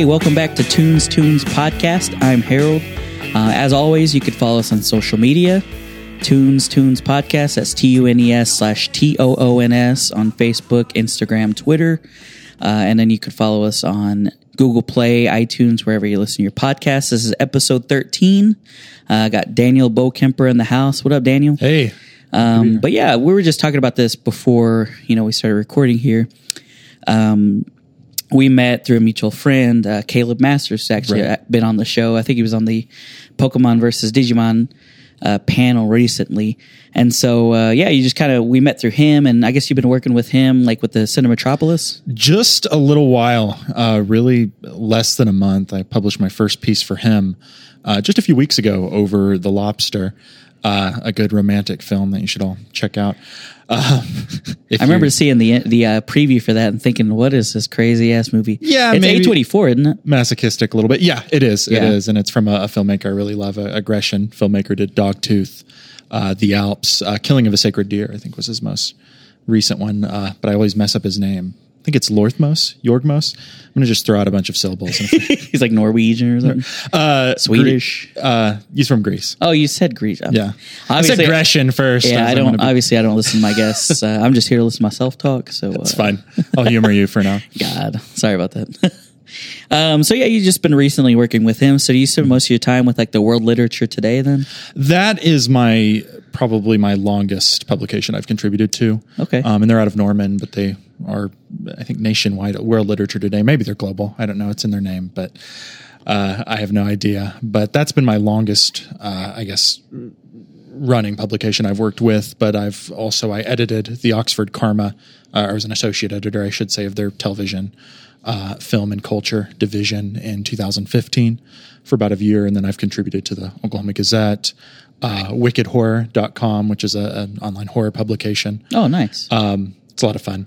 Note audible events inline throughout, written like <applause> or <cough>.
Hey, welcome back to Tunes Tunes Podcast. I'm Harold. Uh, as always, you could follow us on social media. Tunes Tunes Podcast. That's T U N E S slash T O O N S on Facebook, Instagram, Twitter. Uh, and then you could follow us on Google Play, iTunes, wherever you listen to your podcast. This is episode 13. Uh, I got Daniel Bokemper in the house. What up, Daniel? Hey, Um, but yeah, we were just talking about this before you know we started recording here. Um, we met through a mutual friend, uh, Caleb Masters, who's actually Right. uh, been on the show. I think he was on the Pokemon versus Digimon uh, panel recently, and so uh, yeah, you just kind of we met through him, and I guess you've been working with him like with the Cinematropolis. just a little while, uh, really less than a month. I published my first piece for him uh, just a few weeks ago over The Lobster, uh, a good romantic film that you should all check out. Um, <laughs> I remember seeing the the uh, preview for that and thinking, "What is this crazy ass movie?" Yeah, it's A twenty four, isn't it? masochistic a little bit. Yeah, it is. Yeah. It is, and it's from a, a filmmaker I really love, a Grecian filmmaker. Did Dogtooth, uh, The Alps, uh, Killing of a Sacred Deer. I think was his most recent one. Uh, but I always mess up his name. I think it's Lorthmos, Yorgmos. I'm gonna just throw out a bunch of syllables. <laughs> <laughs> He's like Norwegian or something. <laughs> uh, Swedish. Uh, he's from Greece. Oh, you said Greece. Yeah, I said Obviously- Grecian first. Yeah, I don't. Obviously, I don't listen to my guests. Uh, I'm just here to listen to myself talk. So It's uh, fine. I'll humor you for now. God, sorry about that. Um, so yeah, you've just been recently working with him. So do you spend most of your time with like the world literature today? Then That is my probably my longest publication I've contributed to. Okay. Um, and they're out of Norman, but they are, I think, nationwide. World Literature Today. Maybe they're global. I don't know. It's in their name, but uh, I have no idea. But that's been my longest, uh, I guess, running publication I've worked with. But I've also I edited the Oxford Karma. Uh, I was an associate editor, I should say, of their television. Uh, film and culture division in 2015 for about a year, and then I've contributed to the Oklahoma Gazette, uh, wickedhorror.com, which is a, an online horror publication. oh, nice. Um, it's a lot of fun.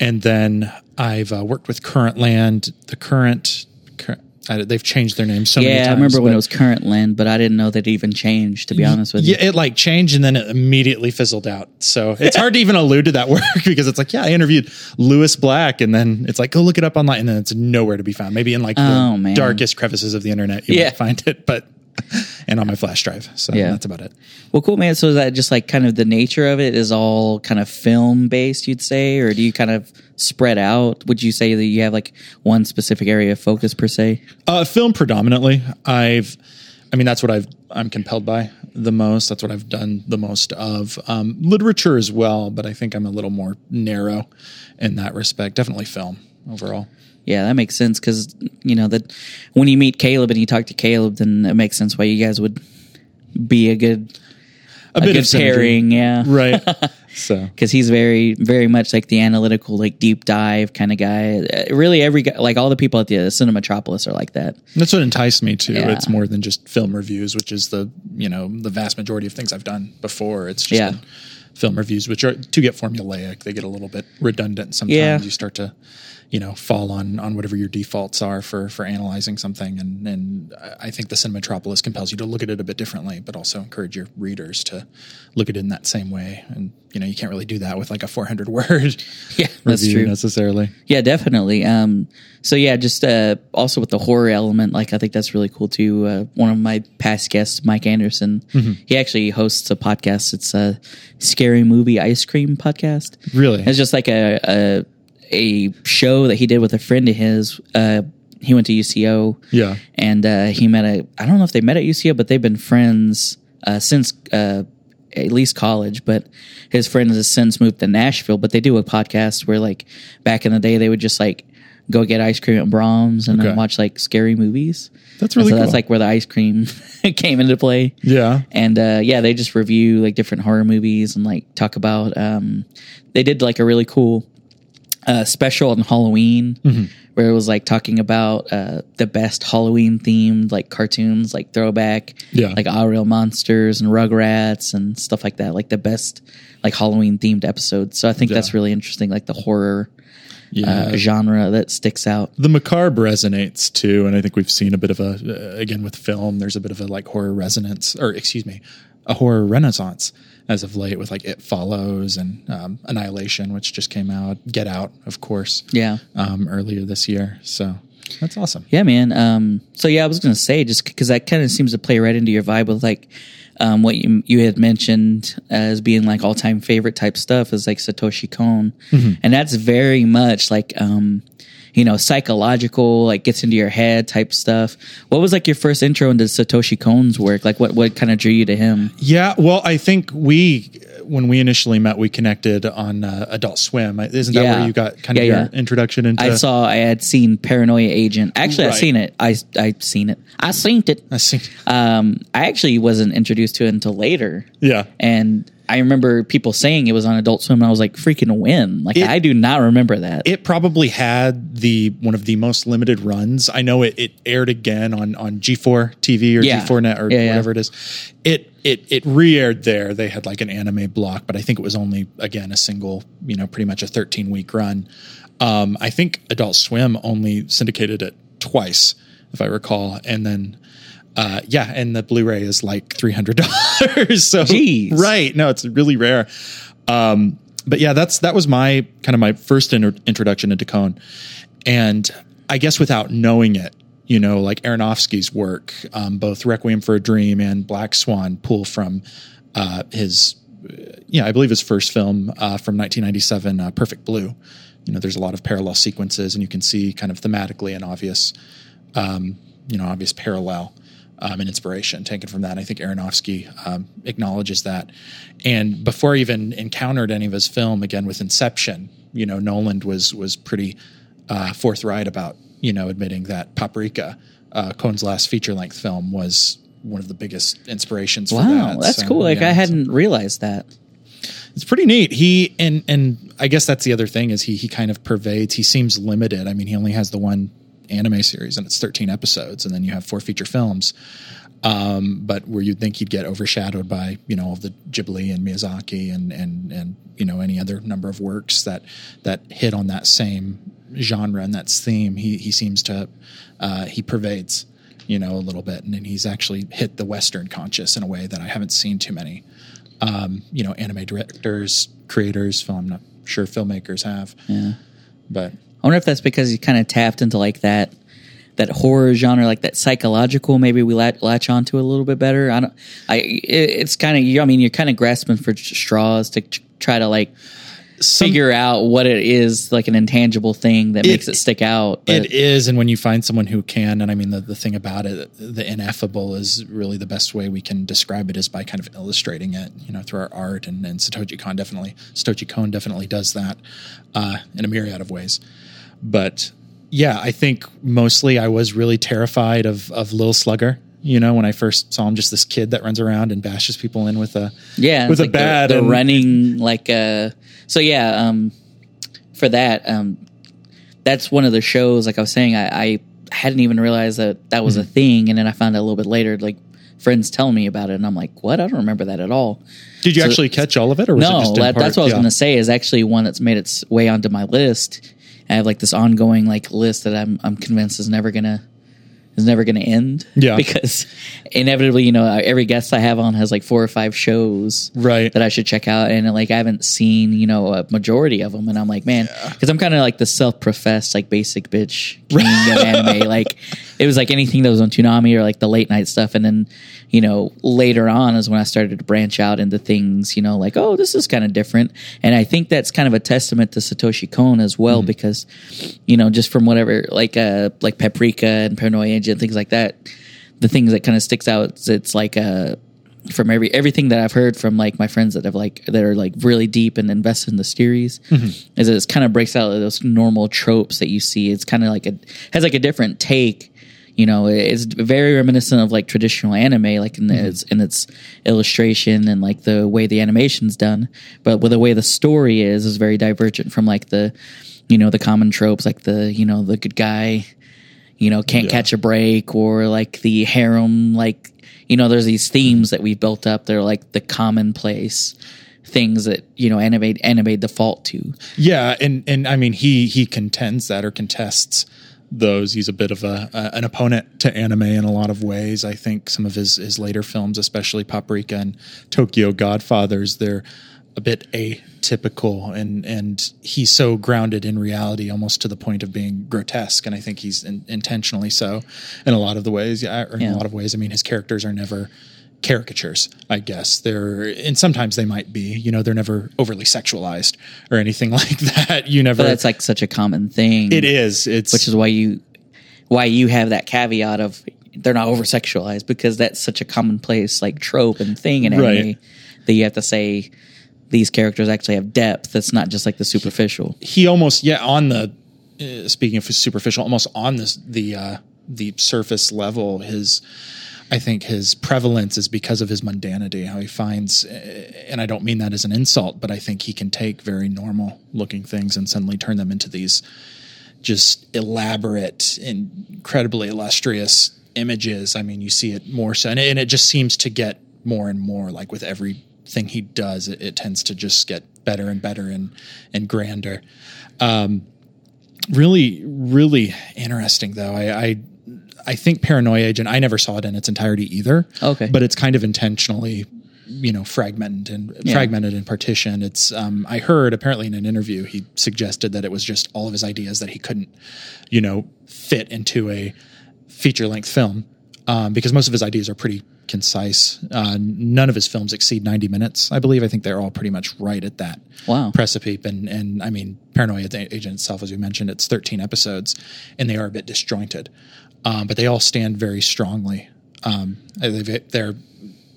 And then I've uh, worked with Current Land, the current, cur- I, they've changed their name so many yeah, times. I remember when it was Current Land, but I didn't know that it even changed. To be honest with you, Yeah, it like changed and then it immediately fizzled out. So it's hard to even allude to that <laughs> work because it's like, yeah, I interviewed Lewis Black and then it's like, go look it up online and then it's nowhere to be found. Maybe in like Oh, the man. darkest crevices of the internet you Yeah. might find it, but and on my flash drive. So Yeah. that's about it. Well, cool, man. So is that just like kind of the nature of it is all kind of film based, you'd say, or do you kind of spread out? Would you say that you have like one specific area of focus per se? Uh, film predominantly. I've, I mean, that's what I've, I'm compelled by the most. That's what I've done the most of. Um, literature as well, but I think I'm a little more narrow in that respect. Definitely film overall. Yeah, that makes sense because you know that when you meet Caleb and you talk to Caleb, then it makes sense why you guys would be a good A, a bit good of synergy. pairing. Yeah, Right. <laughs> so because he's very very much like the analytical, like deep dive kind of guy. Uh, really, every guy, like all the people at the Cinematropolis are like that. that's what enticed me to. Yeah. It's more than just film reviews, which is the, you know, the vast majority of things I've done before. It's just Yeah. been film reviews, which are to get formulaic. They get a little bit redundant sometimes. Yeah. You start to, you know, fall on on whatever your defaults are for for analyzing something, and and I- think the Cinematropolis compels you to look at it a bit differently, but also encourage your readers to look at it in that same way. And you know, you can't really do that with like a 400 word <laughs> Yeah, that's <laughs> review true. necessarily. Yeah, definitely. Um, so yeah, just uh, also with the horror element, like I think that's really cool too. Uh, one of my past guests, Mike Anderson, he actually hosts a podcast. It's a scary movie ice cream podcast. Really? It's just like a a, a show that he did with a friend of his. Uh, he went to UCO. Yeah. and uh, he met a. I don't know if they met at UCO, but they've been friends uh, since uh, at least college. But his friend has since moved to Nashville. But they do a podcast where, like, back in the day, they would just like go get ice cream at Braum's and Okay. then watch like scary movies. That's And really so cool. that's like where the ice cream <laughs> came into play. Yeah. And uh, yeah, they just review like different horror movies and like talk about. Um, they did like a really cool uh, special on Halloween Mm-hmm. where it was like talking about uh, the best Halloween themed like cartoons, like throwback, Yeah. like Aaahh!!! Real Monsters and Rugrats and stuff like that, like the best like Halloween themed episodes. So I think that's really interesting, like the horror Yeah. uh, genre that sticks out. the macabre resonates too and i think we've seen a bit of a uh, again with film there's a bit of a like horror resonance or excuse me a horror renaissance as of late with like it follows and um, annihilation which just came out get out of course Yeah. um, earlier this year so That's awesome. Yeah, man. Um, so yeah, I was gonna say just because that kind of seems to play right into your vibe with like um, what you you had mentioned as being like all time favorite type stuff is like Satoshi Kon, and that's very much like um, you know psychological, like gets into your head type stuff. What was like your first intro into Satoshi Kon's work? Like what what kind of drew you to him? Yeah, well, I think we when we initially met, we connected on uh, Adult Swim. Isn't that Yeah. where you got kind of Yeah, your yeah. introduction into? I saw I had seen Paranoia Agent. Actually, I seen it. I I seen it. I seen it. I see. Um, I actually wasn't introduced to it until later. Yeah, And I remember people saying it was on Adult Swim, and I was like, freaking win. Like, It- I do not remember that. it probably had the one of the most limited runs. I know it, it aired again on on G4 TV or Yeah. G4 Net or Yeah, yeah. whatever it is. It it it re-aired there. They had like an anime block, but I think it was only again a single, you know, pretty much a 13 week run. Um, I think Adult Swim only syndicated it twice, if I recall, and then. Uh, yeah, and the Blu-ray is like three hundred dollars. <laughs> so Jeez. right, no, it's really rare. Um, but yeah, that's that was my kind of my first inter- introduction into Kon, and I guess without knowing it, you know, like Aronofsky's work, um, both Requiem for a Dream and Black Swan pull from uh, his, uh, yeah, I believe his first film uh, from 1997, uh, Perfect Blue. You know, there's a lot of parallel sequences, and you can see kind of thematically an obvious, um, you know, obvious parallel um, and inspiration taken from that. I think Aronofsky um, acknowledges that. And before I even encountered any of his film, again with Inception, you know, Nolan was was pretty uh, forthright about you know admitting that Paprika, uh, Kon's last feature length film, was one of the biggest inspirations. for wow, that. that's So, cool. Like, yeah, I hadn't realized that. it's pretty neat. He and and I guess that's the other thing is he he kind of pervades. He seems limited. I mean, he only has the one anime series and it's 13 episodes, and then you have four feature films. Um, but where you'd think he'd get overshadowed by you know all the Ghibli and Miyazaki and and and you know any other number of works that that hit on that same genre and that theme. He he seems to uh, he pervades you know a little bit, and then he's actually hit the Western conscious in a way that I haven't seen too many um, you know, anime directors, creators, film, I'm not sure filmmakers have. Yeah. But I wonder if that's because he kind of tapped into like that that horror genre, like that psychological. Maybe we latch, latch onto it a little bit better. I don't. I. It, it's kind of. I mean, you're kind of grasping for straws to tr- try to like some, figure out what it is, like an intangible thing that It- makes it stick out. But it is, and when you find someone who can, and I mean the, the thing about it, the ineffable is really the best way we can describe it is by kind of illustrating it, you know, through our art. And, and Satoshi Kon definitely, Satoshi Kon definitely does that uh, in a myriad of ways. But yeah, I think mostly I was really terrified of of Lil Slugger. You know, when I first saw him, just this kid that runs around and bashes people in with a yeah, with a like the- bat. running like uh. So yeah, um, for that um, that's one of the shows. Like I was saying, I, I hadn't even realized that that was a Mm-hmm. thing, and then I found out a little bit later, like friends telling me about it, and I'm like, what? I don't remember that at all. Did you So- actually catch all of it, or was it No, just that, part? that's what I was Yeah. going to say. Is actually one that's made its way onto my list. I have like this ongoing like list that I'm I'm convinced is never gonna is never gonna end. Yeah. <laughs> because inevitably, you know, every guest I have on has like four or five shows Right. that I should check out, and like I haven't seen you know a majority of them, and I'm like, man, because I'm kind of like the self-professed like basic bitch <laughs> king of anime. Like it was like anything that was on Toonami or like the late night stuff, and then you know later on is when I started to branch out into things, you know, like oh this is kind of different, and I think that's kind of a testament to Satoshi Kon as well because you know just from whatever like uh like Paprika and Paranoia Agent things like that, the things that kind of sticks out is it's like uh from every everything that I've heard from like my friends that have like that are like really deep and invested in the series is it kind of breaks out of those normal tropes that you see. It's kind of like a has like a different take. You know, it's very reminiscent of like traditional anime, like in its in its illustration and like the way the animation's done. But with the way the story is, is very divergent from like the, you know, the common tropes, like the you know the good guy you know, can't catch a break or like the harem, like, you know, there's these themes that we've built up. They're like the commonplace things that, you know, anime, anime default to. Yeah, and and I mean he he contends that or contests those. He's a bit of a, a an opponent to anime in a lot of ways. I think some of his his later films, especially Paprika and Tokyo Godfathers, they're a bit atypical and and he's so grounded in reality almost to the point of being grotesque and I think he's in, intentionally so in a lot of the ways yeah or in Yeah. a lot of ways I mean his characters are never caricatures I guess they're and sometimes they might be you know they're never overly sexualized or anything <laughs> like that you never But that's like such a common thing. it is it's which is why you why you have that caveat of they're not over sexualized because that's such a commonplace like trope and thing in anime Right. that you have to say these characters actually have depth. That's not just like the superficial. he almost yeah on the uh, speaking of superficial almost on this the uh the surface level his i think his prevalence is because of his mundanity how he finds uh, and i don't mean that as an insult but i think he can take very normal looking things and suddenly turn them into these just elaborate incredibly illustrious images i mean you see it more so and it, just seems to get more and more like with everything he does it, it tends to just get better and better and and grander um really really interesting though i i i think paranoia agent i never saw it in its entirety either Okay. but it's kind of intentionally you know fragmented and Yeah. fragmented and partitioned it's um i heard apparently in an interview he suggested that it was just all of his ideas that he couldn't you know fit into a feature length film um, because most of his ideas are pretty concise. Uh, none of his films exceed 90 minutes, I believe. I think they're all pretty much right at that Wow. precipice. And, and I mean, Paranoia Agent itself, as we mentioned, it's 13 episodes and they are a bit disjointed, um, but they all stand very strongly. Um, they- they're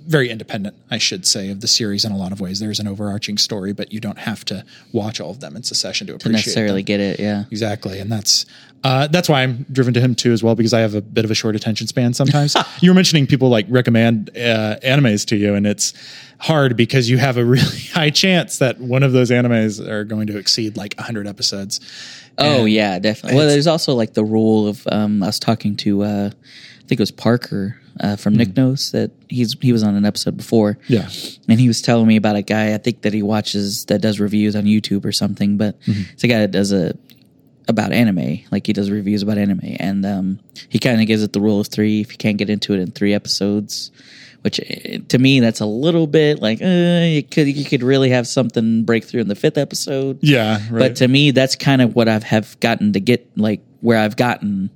very independent, I should say, of the series in a lot of ways. There's an overarching story, but you don't have to watch all of them in succession to appreciate. To necessarily them. get it, yeah. Exactly, and that's uh, that's why I'm driven to him too as well because I have a bit of a short attention span sometimes. <laughs> you were mentioning people like recommend uh, animes to you, and it's hard because you have a really <laughs> high chance that one of those animes are going to exceed like 100 episodes. Oh And yeah, definitely. Well, there's also like the rule of um, was talking to uh, I think it was Parker uh, from Nick Knows that he's he was on an episode before. Yeah. and he was telling me about a guy I think that he watches that does reviews on YouTube or something, but it's a guy that does a about anime, like he does reviews about anime, and um, he kind of gives it the rule of three. If you can't get into it in three episodes, which eh, to me that's a little bit like uh, you could you could really have something break through in the fifth episode. Yeah, right. But to me, that's kind of what I've have gotten to get like where I've gotten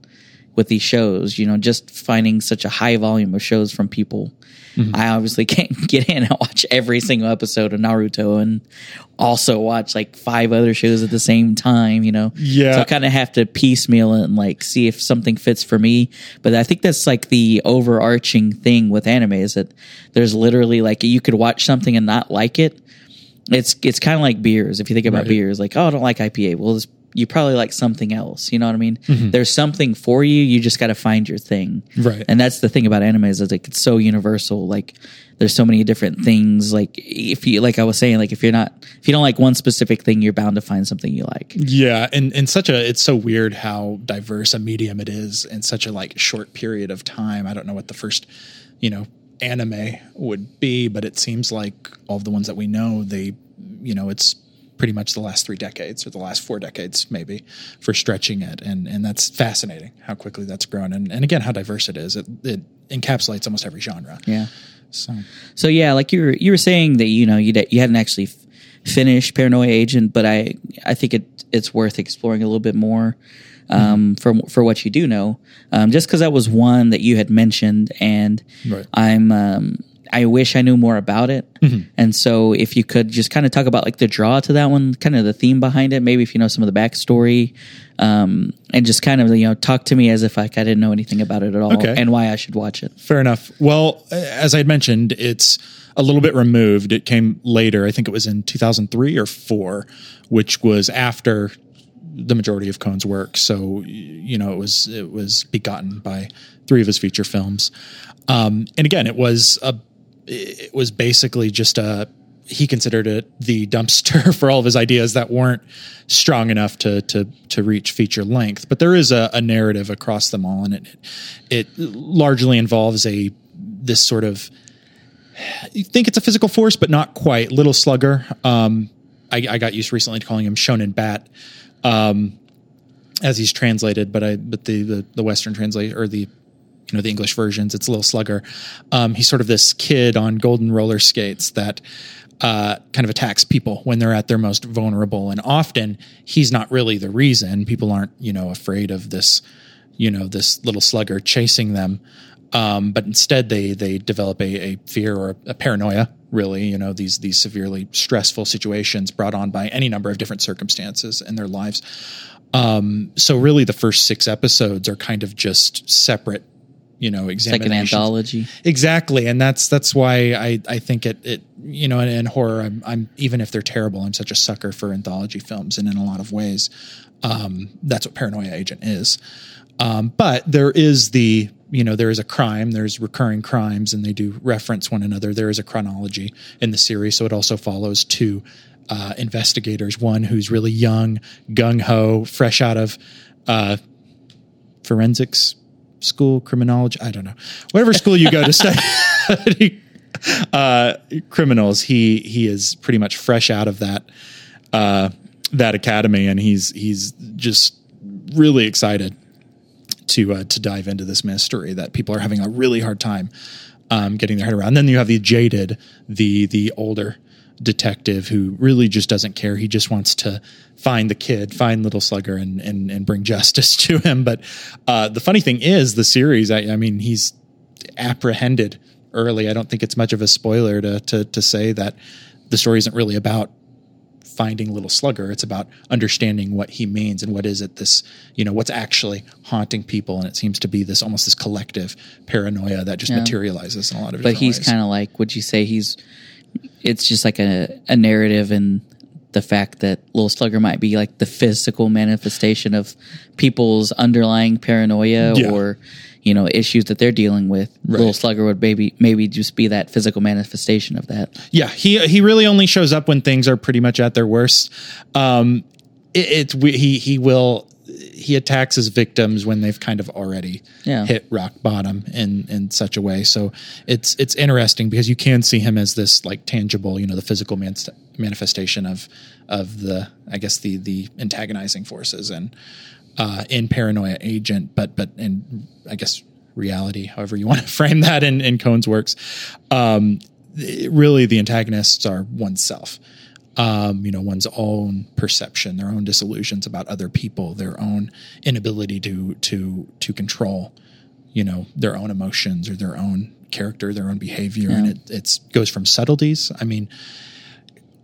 with these shows. You know, just finding such a high volume of shows from people. Mm-hmm. I obviously <laughs> can't get in and watch every single episode of Naruto and also watch like five other shows at the same time. You know, Yeah. So I kind of have to piecemeal it and like see if something fits for me. But I think that's like the overarching thing with anime is that there's literally like you could watch something and not like it it's it's kind of like beers. If you think about Right. beers, like oh, I don't like IPA. Well, this, you probably like something else. You know what I mean? Mm-hmm. There's something for you. You just got to find your thing. Right. And that's the thing about anime is that like it's so universal. Like there's so many different things. Like if you like I was saying, like if you're not if you don't like one specific thing, you're bound to find something you like. Yeah, and and such a it's so weird how diverse a medium it is in such a like short period of time. I don't know what the first, you know, anime would be, but it seems like all the ones that we know, they, you know, it's pretty much the last three decades or the last four decades maybe for stretching it, and and that's fascinating how quickly that's grown, and and again how diverse it is. It it encapsulates almost every genre. Yeah. So So yeah, like you were you were saying that you know you you hadn't actually f- finished Paranoia Agent, but I I think it it's worth exploring a little bit more um, for for what you do know. Um, just because that was one that you had mentioned, and Right. I'm um, I wish I knew more about it. And so if you could just kind of talk about like the draw to that one, kind of the theme behind it, maybe if you know some of the backstory, um, and just kind of you know talk to me as if like I didn't know anything about it at all, Okay. and why I should watch it. Fair enough. Well, as I mentioned, it's a little bit removed. It came later. I think it was in 2003 or 4, which was after the majority of Kon's work. So, you know, it was it was begotten by three of his feature films. Um, and again, it was a it was basically just a he considered it the dumpster <laughs> for all of his ideas that weren't strong enough to to to reach feature length. But there is a, a narrative across them all, and it it largely involves a this sort of you think it's a physical force, but not quite. Little slugger. Um, I, I got used recently to calling him Shonen Bat. Um, as he's translated, but I but the the, the Western translate or the you know the English versions, it's a little slugger. Um, he's sort of this kid on golden roller skates that uh, kind of attacks people when they're at their most vulnerable, and often he's not really the reason. People aren't you know afraid of this you know this little slugger chasing them. Um, but instead, they they develop a, a fear or a paranoia. Really, you know these these severely stressful situations brought on by any number of different circumstances in their lives. Um, so really, the first six episodes are kind of just separate, you know, It's like an anthology. Exactly, and that's that's why I I think it it you know in, in horror I'm I'm even if they're terrible I'm such a sucker for anthology films and in a lot of ways um, that's what Paranoia Agent is. Um, but there is the you know there is a crime there's recurring crimes and they do reference one another there is a chronology in the series so it also follows two uh, investigators one who's really young gung-ho fresh out of uh, forensics school criminology i don't know whatever school you go to study <laughs> uh, criminals he he is pretty much fresh out of that uh, that academy and he's he's just really excited to uh, to dive into this mystery that people are having a really hard time um, getting their head around. And Then you have the jaded, the the older detective who really just doesn't care. He just wants to find the kid, find little slugger, and and, and bring <laughs> justice to him. But uh, the funny thing is, the series. I, I mean, he's apprehended early. I don't think it's much of a spoiler to to to say that the story isn't really about finding little slugger it's about understanding what he means and what is it this you know what's actually haunting people and it seems to be this almost this collective paranoia that just Yeah. materializes in a lot of But he's kind of like, would you say he's? It's just like a a narrative in the fact that Little Slugger might be like the physical manifestation of people's underlying paranoia Yeah. or you know issues that they're dealing with. Little Slugger would maybe maybe just be that physical manifestation of that. Yeah, he he really only shows up when things are pretty much at their worst. Um, it, it's he he will he attacks his victims when they've kind of already Yeah. hit rock bottom in in such a way. So it's it's interesting because you can see him as this like tangible, you know, the physical man- manifestation of of the I guess the the antagonizing forces and uh, in paranoia agent, but but in I guess reality, however you want to <laughs> frame that in in Kon's works. Um, really the antagonists are oneself um, you know one's own perception their own disillusions about other people their own inability to to to control you know their own emotions or their own character their own behavior. And it it's goes from subtleties. I mean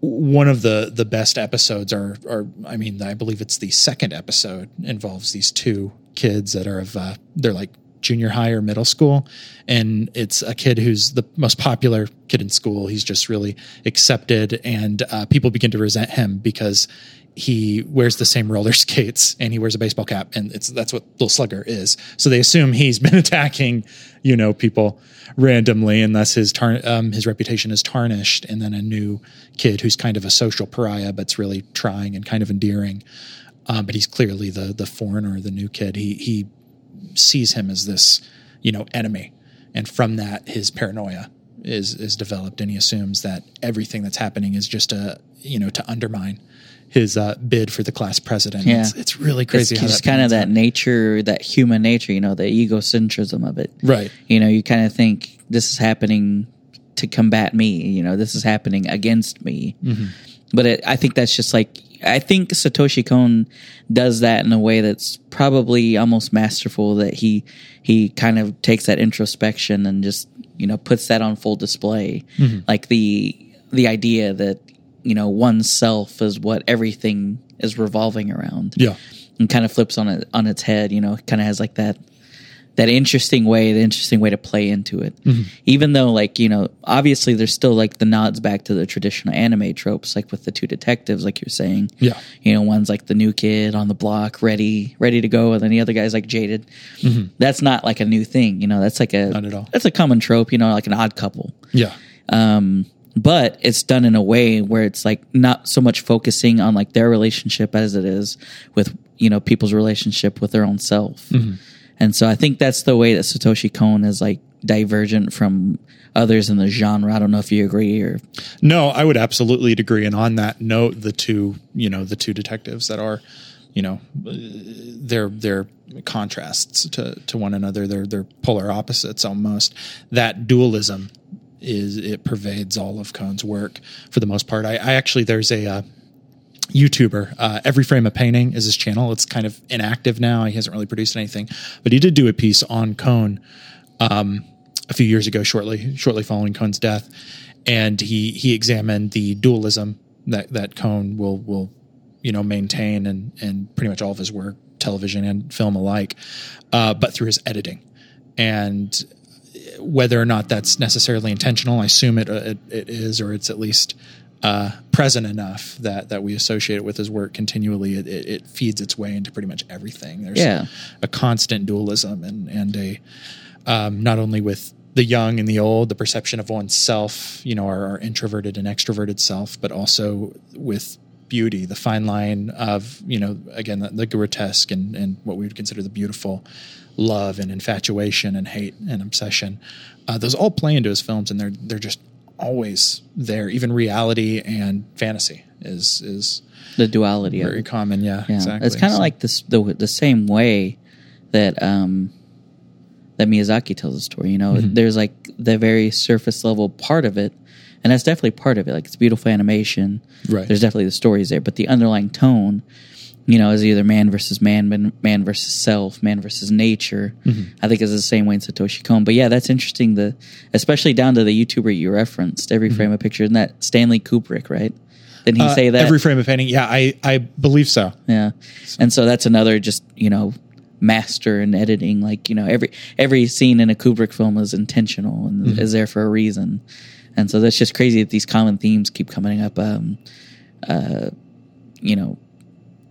one of the the best episodes are are I mean I believe it's the second episode involves these two kids that are of uh, they're like junior high or middle school and it's a kid who's the most popular kid in school. He's just really accepted and uh, people begin to resent him because he wears the same roller <laughs> skates and he wears a baseball cap and it's that's what little slugger is. So they assume he's <laughs> been attacking you know people randomly and thus his tar- um, his reputation is tarnished and then a new kid who's kind of a social pariah but's really trying and kind of endearing. Um, but he's clearly the the foreigner the new kid. He he sees him as this you know enemy and from that his paranoia is is developed and he assumes that everything that's happening is just a you know to undermine his uh, bid for the class president Yeah. it's, it's really crazy It's just kind of that out. nature, that human nature, you know, the egocentrism of it. right You know, you kind of think this is happening to combat me. You know, this is happening against me. Mm-hmm. But it, I think that's just like I think Satoshi Kon does that in a way that's probably almost masterful. That he he kind of takes that introspection and just you know puts that on full display, Mm-hmm. like the the idea that you know oneself is what everything is revolving around yeah and kind of flips on it on its head. You know, kind of has like that that interesting way, the interesting way to play into it. Mm-hmm. Even though, like you know, obviously there's still like the nods back to the traditional anime tropes, like with the two detectives, like you're saying. Yeah. You know, one's like the new kid on the block, ready, ready to go, and then the other guy's like jaded. That's not like a new thing. You know, that's like a Mm-hmm. Not at all. That's a common trope. You know, like an odd couple yeah um, but it's done in a way where it's like not so much focusing on like their relationship as it is with you know people's relationship with their own self and so i think that's the way that satoshi kon is like divergent from others in the genre i don't know if you agree or No, I would absolutely agree. And on that note, the two, you know, the two detectives that are, you know, they're they're contrasts to to one another. They're they're polar opposites almost. That dualism is it pervades all of Kon's work for the most part. I, I actually there's a uh, YouTuber. Uh, Every frame of painting is his channel. It's kind of inactive now. He hasn't really produced anything, but he did do a piece on Kon um, a few years ago, shortly shortly following Kon's death, and he he examined the dualism that that Kon will will you know maintain and and pretty much all of his work, television and film alike, uh, but through his editing, and whether or not that's necessarily intentional, I assume it it, it is, or it's at least uh, present enough that that we associate it with his work continually. It, it, it feeds its way into pretty much everything. There's Yeah. a constant dualism and and a um, not only with the young and the old, the perception of oneself, you know, our, our introverted and extroverted self, but also with beauty, the fine line of, you know, again, the, the grotesque and, and what we would consider the beautiful love and infatuation and hate and obsession. Uh, those all play into his films and they're, they're just always there. Even reality and fantasy is, is The duality very common. Yeah, Yeah. exactly. It's kind of So- like this the the same way that um that Miyazaki tells a story. You know, Mm-hmm. there's like the very surface level part of it, and that's definitely part of it. Like it's beautiful animation. Right. There's definitely the stories there, but the underlying tone, you know, is either man versus man, man, man versus self, man versus nature. Mm-hmm. I think is the same way in Satoshi Kon. But yeah, that's interesting. The especially down to the YouTuber you referenced, every frame of picture. Isn't that Stanley Kubrick, right? Didn't he Mm-hmm. Uh, say that? every frame of painting. Yeah, I, I believe so. Yeah. And so that's another just, you know, master in editing. Like, you know, every every scene in a Kubrick film is intentional and Mm-hmm. is there for a reason. And so that's just crazy that these common themes keep coming up. Um uh you know,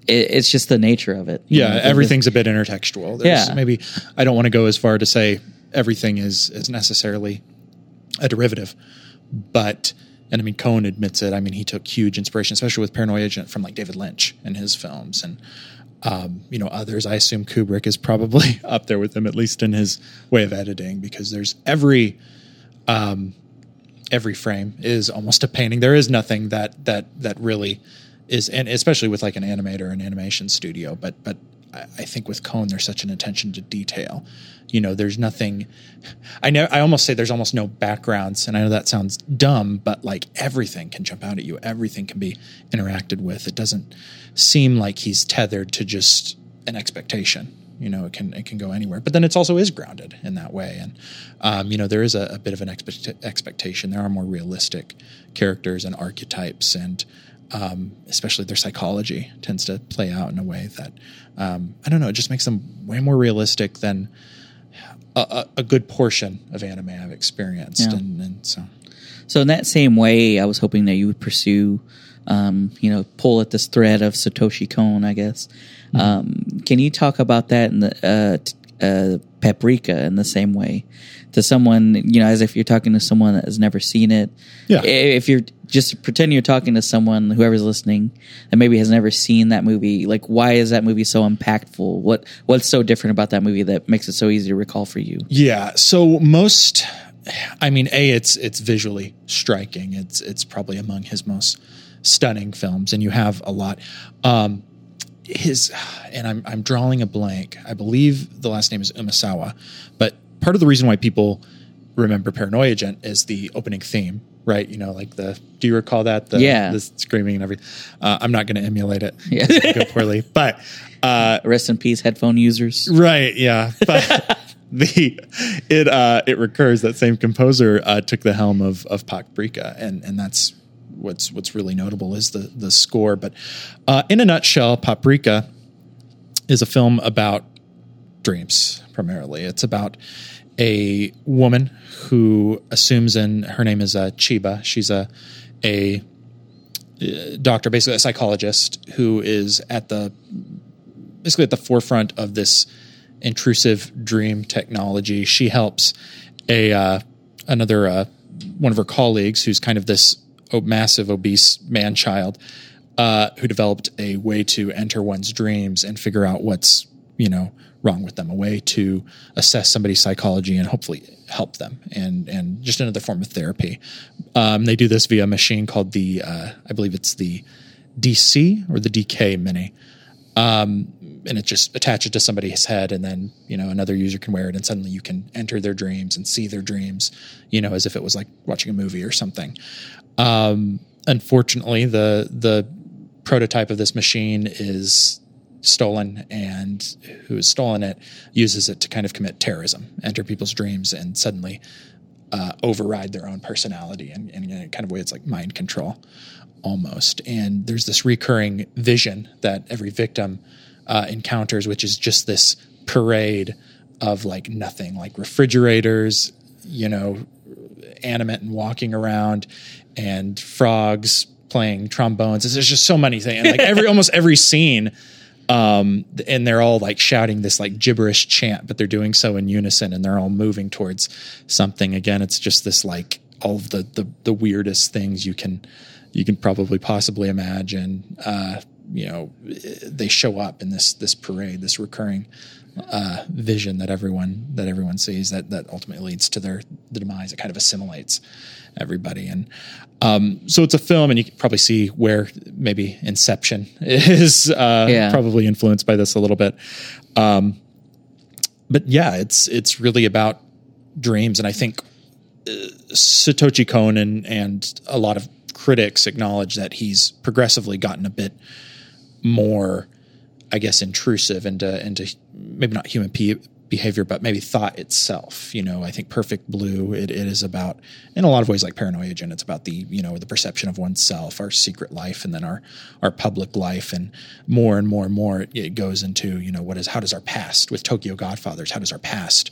it, it's just the nature of it. Yeah, know, everything's a bit intertextual. There's Yeah. maybe I don't want to go as far to say everything is is necessarily a derivative, but and I mean Kon admits it. I mean he took huge inspiration, especially with Paranoia Agent, from like David Lynch and his films, and um, you know others. I assume Kubrick is probably <laughs> up there with him, at least in his way of editing, because there's every um, every frame is almost a painting. There is nothing that that that really is, and especially with like an animator or an animation studio. But but I, I think with Kon, there's such an attention to detail. You know, there's nothing. I know. I almost say there's almost no backgrounds, and I know that sounds dumb, but like everything can jump out at you. Everything can be interacted with. It doesn't seem like he's tethered to just an expectation you know it can it can go anywhere but then it's also is grounded in that way and um, you know there is a, a bit of an expect- expectation there are more realistic characters and archetypes and um, especially their psychology tends to play out in a way that um, i don't know it just makes them way more realistic than a, a, a good portion of anime i've experienced Yeah. and, and so So in that same way, I was hoping that you would pursue, um, you know, pull at this thread of Satoshi Kon. I guess. Mm-hmm. Um, can you talk about that in the uh, t- uh, Paprika in the same way to someone, you know, as if you're talking to someone that has never seen it? Yeah. If you're just pretend you're talking to someone, whoever's listening, that maybe has never seen that movie. Like, why is that movie so impactful? What What's so different about that movie that makes it so easy to recall for you? Yeah. So most, I mean, a it's it's visually striking. It's it's probably among his most stunning films, and you have a lot. Um, his and I'm I'm drawing a blank. I believe the last name is Umasawa, but part of the reason why people remember Paranoia Agent is the opening theme, right? You know, like the do you recall that? The, Yeah. the screaming and everything. Uh, I'm not going to emulate it. Yeah. <laughs> Go poorly, but uh, Rest in peace, headphone users. Right. Yeah. But <laughs> the it uh, it recurs that same composer uh, took the helm of of Paprika, and and that's what's what's really notable is the the score. But uh, in a nutshell, Paprika is a film about dreams primarily. It's about a woman who assumes in her name is uh, Chiba. She's a a uh, doctor, basically a psychologist who is at the basically at the forefront of this intrusive dream technology. She helps a uh, another uh, one of her colleagues who's kind of this massive obese man child uh, who developed a way to enter one's dreams and figure out what's you know wrong with them, a way to assess somebody's psychology and hopefully help them, and and just another form of therapy. Um, they do this via a machine called the uh, I believe it's the DC or the DK Mini and it just attaches to somebody's head, and then you know another user can wear it, and suddenly you can enter their dreams and see their dreams, you know, as if it was like watching a movie or something. Um, unfortunately, the the prototype of this machine is stolen, and who has stolen it uses it to kind of commit terrorism, enter people's dreams, and suddenly uh, override their own personality, and, and in a kind of way it's like mind control almost. And there's this recurring vision that every victim uh, encounters, which is just this parade of like nothing, like refrigerators, you know, animate and walking around, and frogs playing trombones. There's just so many things. Like every <laughs> almost every scene, um, and they're all like shouting this like gibberish chant, but they're doing so in unison, and they're all moving towards something. Again, it's just this like all of the the, the weirdest things you can you can probably possibly imagine. Uh, you know, they show up in this this parade, this recurring uh, vision that everyone that everyone sees that that ultimately leads to their the demise. It kind of assimilates everybody, and um, so it's a film, and you can probably see where maybe Inception <laughs> is uh, Yeah. probably influenced by this a little bit. Um, but yeah, it's it's really about dreams, and I think uh, Satoshi Kon and, and a lot of critics acknowledge that he's progressively gotten a bit more, I guess, intrusive into into maybe not human pe- behavior, but maybe thought itself. You know, I think Perfect Blue it, it is about in a lot of ways like Paranoia Agent. It's about the you know the perception of oneself, our secret life, and then our our public life, and more and more and more it, it goes into you know what is how does our past with Tokyo Godfathers? How does our past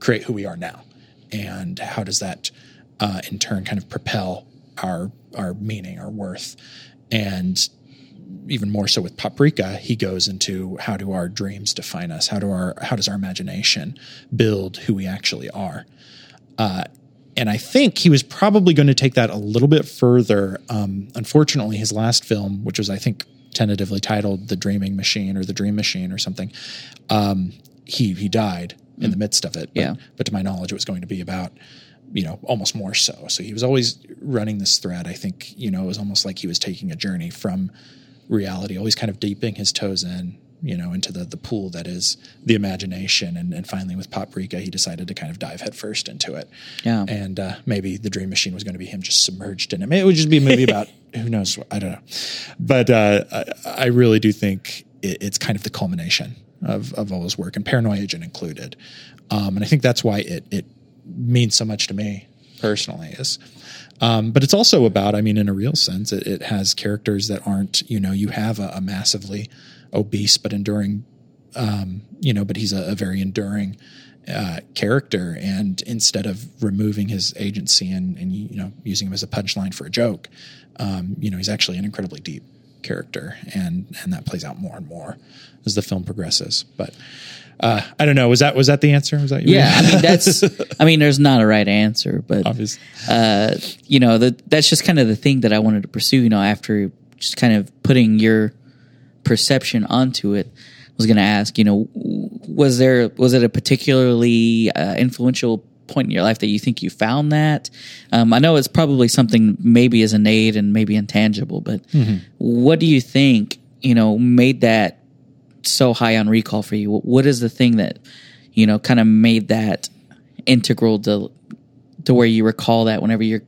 create who we are now, and how does that uh, in turn kind of propel our our meaning, our worth, and even more so with Paprika, he goes into how do our dreams define us? How do our how does our imagination build who we actually are? Uh, and I think he was probably going to take that a little bit further. Um, unfortunately, his last film, which was I think tentatively titled "The Dreaming Machine" or "The Dream Machine" or something, um, he he died in the midst of it. But, Yeah. but to my knowledge, it was going to be about you know almost more so. So he was always running this thread. I think you know it was almost like he was taking a journey from reality, always kind of dipping his toes in, you know, into the the pool that is the imagination. And, and finally, with Paprika, he decided to kind of dive headfirst into it. Yeah. And uh, maybe the Dream Machine was going to be him just submerged in it. Maybe it would just be a movie about <laughs> who knows. I don't know. But uh, I, I really do think it, it's kind of the culmination of of all his work, and Paranoia Agent included. Um, and I think that's why it it means so much to me personally is um, but it's also about i mean in a real sense it, it has characters that aren't you know you have a, a massively obese but enduring um, you know but he's a, a very enduring uh, character. And instead of removing his agency and, and you know using him as a punchline for a joke um, you know he's actually an incredibly deep character. And and that plays out more and more as the film progresses. But uh, I don't know. Was that was that the answer? Was that Yeah, I mean <laughs> that's. I mean, there's not a right answer, but Obviously. uh, you know, the, that's just kind of the thing that I wanted to pursue. You know, after just kind of putting your perception onto it, I was going to ask. You know, was there was it a particularly uh, influential point in your life that you think you found that? Um, I know it's probably something maybe is innate and maybe intangible, but what do you think? You know, made that so high on recall for you? What- is the thing that you know kind of made that integral to to where you recall that whenever you're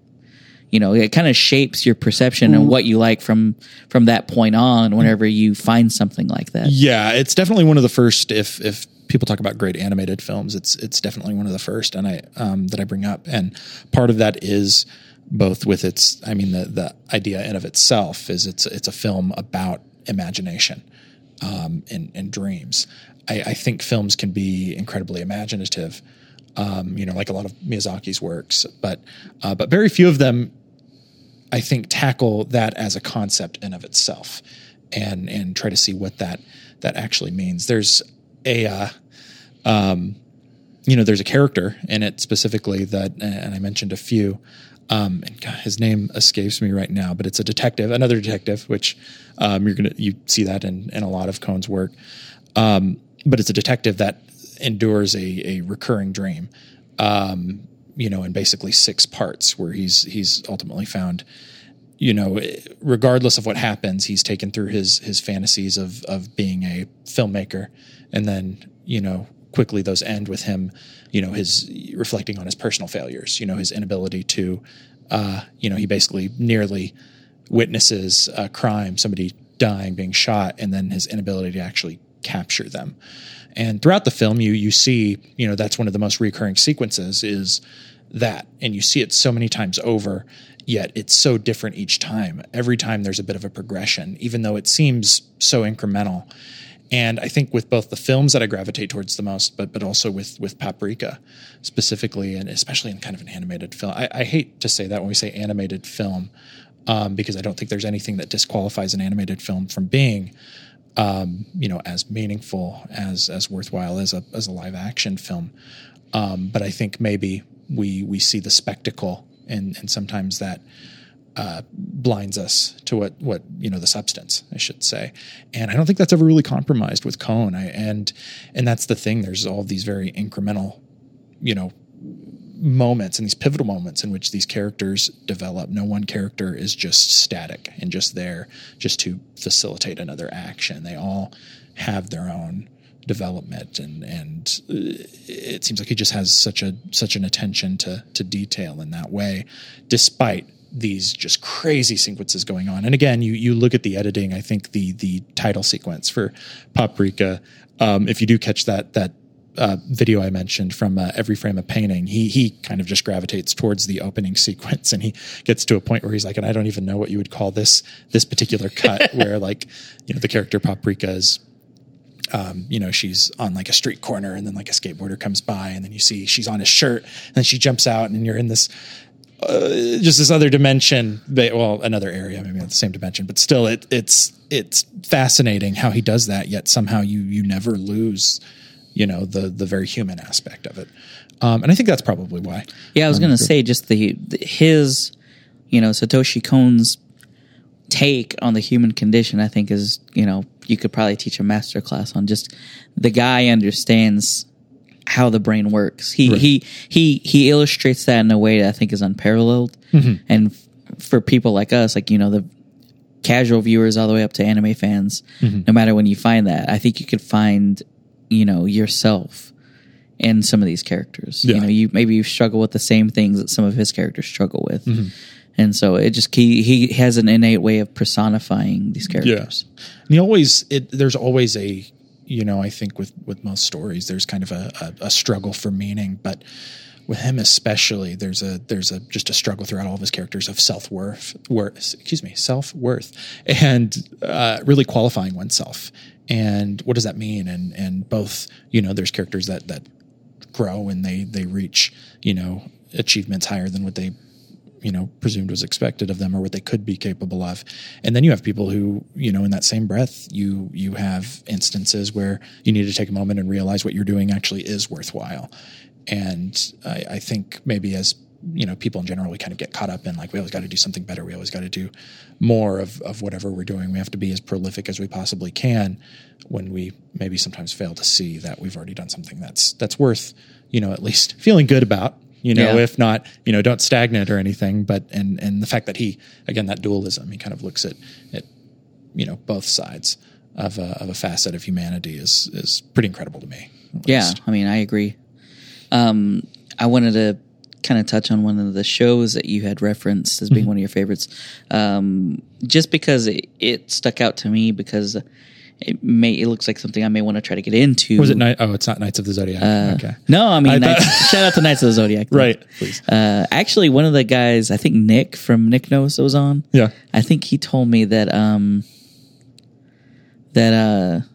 you know it kind of shapes your perception and what you like from from that point on whenever you find something like that Yeah, it's definitely one of the first. If if people talk about great animated films, it's it's definitely one of the first, and I um, that I bring up. And part of that is both with its. I mean, the the idea in of itself is it's it's a film about imagination um, and and dreams. I, I think films can be incredibly imaginative. Um, you know, like a lot of Miyazaki's works, but uh, but very few of them I think tackle that as a concept in of itself, and and try to see what that that actually means. There's a uh, um, you know there's a character in it specifically that, and I mentioned a few. Um, and God, his name escapes me right now, but it's a detective, another detective, which um, you're gonna you see that in in a lot of Kon's work. Um, but it's a detective that endures a a recurring dream um, you know, in basically six parts, where he's he's ultimately found you know, regardless of what happens, he's taken through his his fantasies of of being a filmmaker, and then you know quickly those end with him, you know, his reflecting on his personal failures, you know, his inability to, uh, you know, he basically nearly witnesses a crime, somebody dying, being shot, and then his inability to actually capture them. And throughout the film, you you see, you know, that's one of the most recurring sequences is that, and you see it so many times over. Yet it's so different each time. Every time there's a bit of a progression, even though it seems so incremental. And I think with both the films that I gravitate towards the most, but but also with with Paprika specifically, and especially in kind of an animated film. I, I hate to say that when we say animated film, um, because I don't think there's anything that disqualifies an animated film from being, um, you know, as meaningful as as worthwhile as a as a live action film. Um, but I think maybe we we see the spectacle, and and sometimes that. Uh, blinds us to what what you know the substance I should say, and I don't think that's ever really compromised with Kon. I, and and that's the thing. There's all these very incremental, you know, moments and these pivotal moments in which these characters develop. No one character is just static and just there just to facilitate another action. They all have their own development and and it seems like he just has such a such an attention to to detail in that way despite these just crazy sequences going on and again you you look at the editing i think the the title sequence for paprika um, if you do catch that that uh, video I mentioned from uh, Every Frame a Painting, he he kind of just gravitates towards the opening <laughs> sequence, and he gets to a point where he's like, and I don't even know what you would call this this particular cut, <laughs> where like you know the character Paprika is. Um, you know, she's on like a street corner, and then like a skateboarder comes by, and then you see she's on his shirt, and then she jumps out, and you're in this uh, just this other dimension. Well, another area, maybe not the same dimension, but still, it, it's it's fascinating how he does that. Yet somehow you you never lose you know the the very human aspect of it um, and i think that's probably why yeah i was um, going to say just the, the, his you know satoshi kon's take on the human condition i think is you know you could probably teach a master class on just the guy understands how the brain works he right. he he he illustrates that in a way that i think is unparalleled mm-hmm. and f- for people like us like you know the casual viewers all the way up to anime fans mm-hmm. no matter when you find that i think you could find you know yourself in some of these characters. Yeah. You know, you maybe you struggle with the same things that some of his characters struggle with. Mm-hmm. And so it just he he has an innate way of personifying these characters. Yeah. And he always it there's always a you know, I think with with most stories there's kind of a, a, a struggle for meaning, but with him especially there's a there's a just a struggle throughout all of his characters of self-worth worth excuse me self-worth and uh, really qualifying oneself. And what does that mean? And and both you know there's characters that that grow and they they reach you know achievements higher than what they you know presumed was expected of them or what they could be capable of and then you have people who you know in that same breath you you have instances where you need to take a moment and realize what you're doing actually is worthwhile and I, I think maybe as you know, people in general, we kind of get caught up in like, we always got to do something better. We always got to do more of, of whatever we're doing. We have to be as prolific as we possibly can when we maybe sometimes fail to see that we've already done something that's, that's worth, you know, at least <laughs> feeling good about, you know, yeah. if not, you know, don't stagnate or anything. But, and, and the fact that he, again, that dualism, he kind of looks at, at, you know, both sides of a, of a facet of humanity is, is pretty incredible to me. Yeah. I mean, I agree. Um, I wanted to kind of touch on one of the shows that you had referenced as being mm-hmm. one of your favorites, um, just because it, it, stuck out to me because it may it looks like something I may want to try to get into. Was it night? Oh, it's not Knights of the Zodiac. Uh, okay. No, I mean, I Knights, shout out to Knights of the Zodiac. <laughs> right. Please. Uh, actually, one of the guys, I think Nick from Nick Knows was on. Yeah. I think he told me that um that uh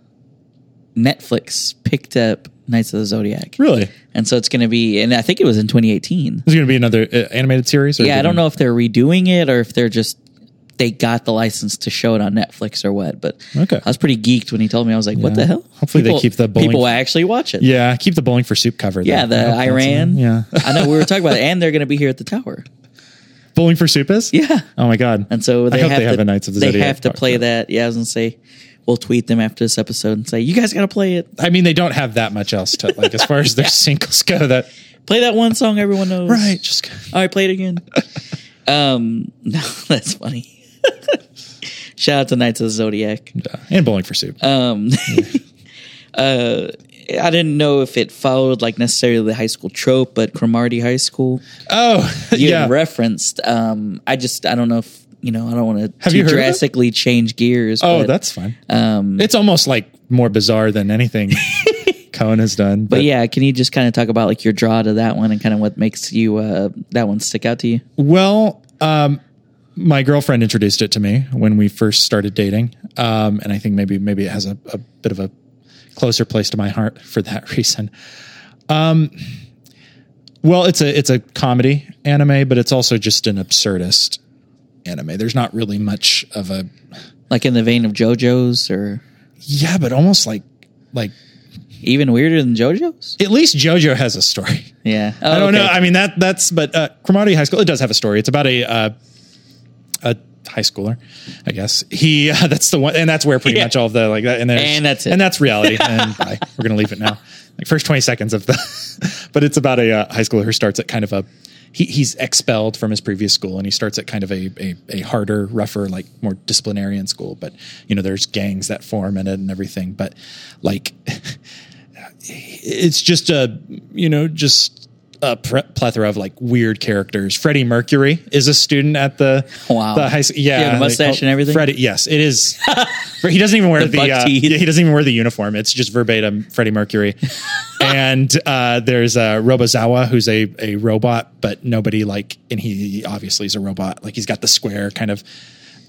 Netflix picked up Knights of the Zodiac. Really? And so it's going to be, and I think it was in 2018. Is it going to be another uh, animated series? yeah, I don't know if they're redoing it or if they're just they got the license to show it on Netflix or what. But okay. I was pretty geeked when he told me. I was like, "What the hell?" Hopefully, people, they keep the bowling people actually watch it. Yeah, keep the bowling for soup cover. Yeah, the Iran. Yeah, <laughs> I know we were talking about it, and they're going to be here at the tower. Bowling for soup is yeah. Oh my god! And so they I have they to, have a Knights of the They Zodiac have to play that. Yeah, I was gonna say we'll tweet them after this episode and say, "You guys got to play it." I mean, they don't have that much else to like as far as <laughs> their singles go. That play that one song everyone knows. right? Just all right, play it again. <laughs> Um, no, that's funny. <laughs> Shout out to Knights of the Zodiac. Yeah. And bowling for soup. Um, <laughs> uh, I didn't know if it followed like necessarily the high school trope, but Cromartie High School oh, <laughs> you yeah. referenced. Um, I just I don't know if you know I don't want to Have you heard of drastically change gears. oh, but, that's fine. um, It's almost like more bizarre than anything Kon has done. but yeah, can you just kind of talk about like your draw to that one and kind of what makes you uh, that one stick out to you? Well, um, my girlfriend introduced it to me when we first started dating, um, and I think maybe maybe it has a, a bit of a closer place to my heart <laughs> for that reason. Um, well, it's a it's a comedy anime, but it's also just an absurdist anime. There's not really much of a Like in the vein of JoJo's, or yeah, but almost like like even weirder than JoJo's? at least JoJo has a story. Yeah, I don't know. I mean that that's but uh, Cromartie High School it does have a story. It's about a uh, a high schooler, I guess. He <laughs> uh, that's the one, and that's where pretty Yeah. much all of the like that, and, And that's it. and that's reality. <laughs> and bye. We're gonna leave it now. Like first twenty seconds of the, <laughs> but it's about a uh, high schooler who starts at kind of a. He, he's expelled from his previous school and he starts at kind of a, a, a harder, rougher, like more disciplinarian school. But, you know, there's gangs that form in it and everything. But like, it's just a you know just a plethora of like weird characters. Freddie Mercury is a student at the Wow. the high school. Yeah, he have a mustache and everything? Freddie, yes, it is. <laughs> he doesn't even wear The the, uh, yeah, he doesn't even wear the uniform. It's just verbatim Freddie Mercury. <laughs> and uh, there's uh, Robozawa, who's a a robot, but nobody like, and he obviously is a robot. Like he's got the square kind of.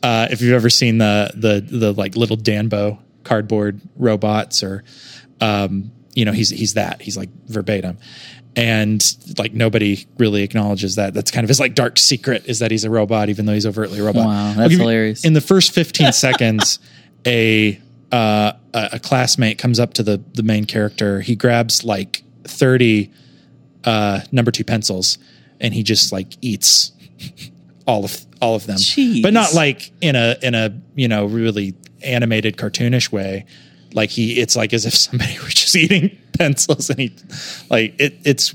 Uh, if you've ever seen the the the like little Danbo cardboard robots or um, you know he's he's that he's like verbatim and like nobody really acknowledges that. That's kind of his like dark secret is that he's a robot even though he's overtly a robot. Wow, that's hilarious. in the first 15 <laughs> seconds a uh, a a classmate comes up to the the main character. He grabs like 30 uh number 2 pencils and he just like eats all of all of them. Jeez. but not like in a in a you know really animated cartoonish way like he it's like as if somebody <laughs> were just eating <laughs> pencils and he like it it's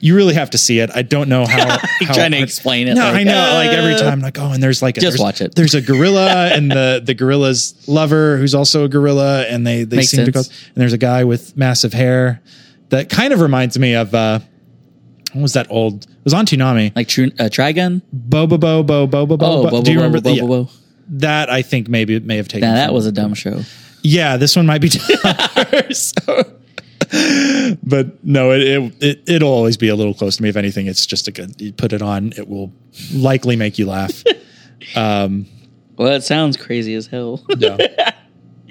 you really have to see it. I don't know how. <laughs> how trying to explain it, No, like, I know. like every uh, time, like oh, and there's like a, Just there's- watch it. There's a gorilla and the the gorilla's lover who's also a gorilla, and they they Makes seem to go. And there's a guy with massive hair that kind of reminds me of uh, what was that old? It was on Toonami. like true uh, Trigun. Boba Bo Bo Bo Bo Oh, Bo. Bo, Do you remember Bo, the- Bo, Bo, Bo. that? I think maybe it may have taken. Now that was a dumb show. Yeah, this one might be <laughs> tougher. but no, it, it it it'll always be a little close to me. If anything, it's just a good. You put it on, it will likely make you laugh. <laughs> um, Well, it sounds crazy as hell. yeah.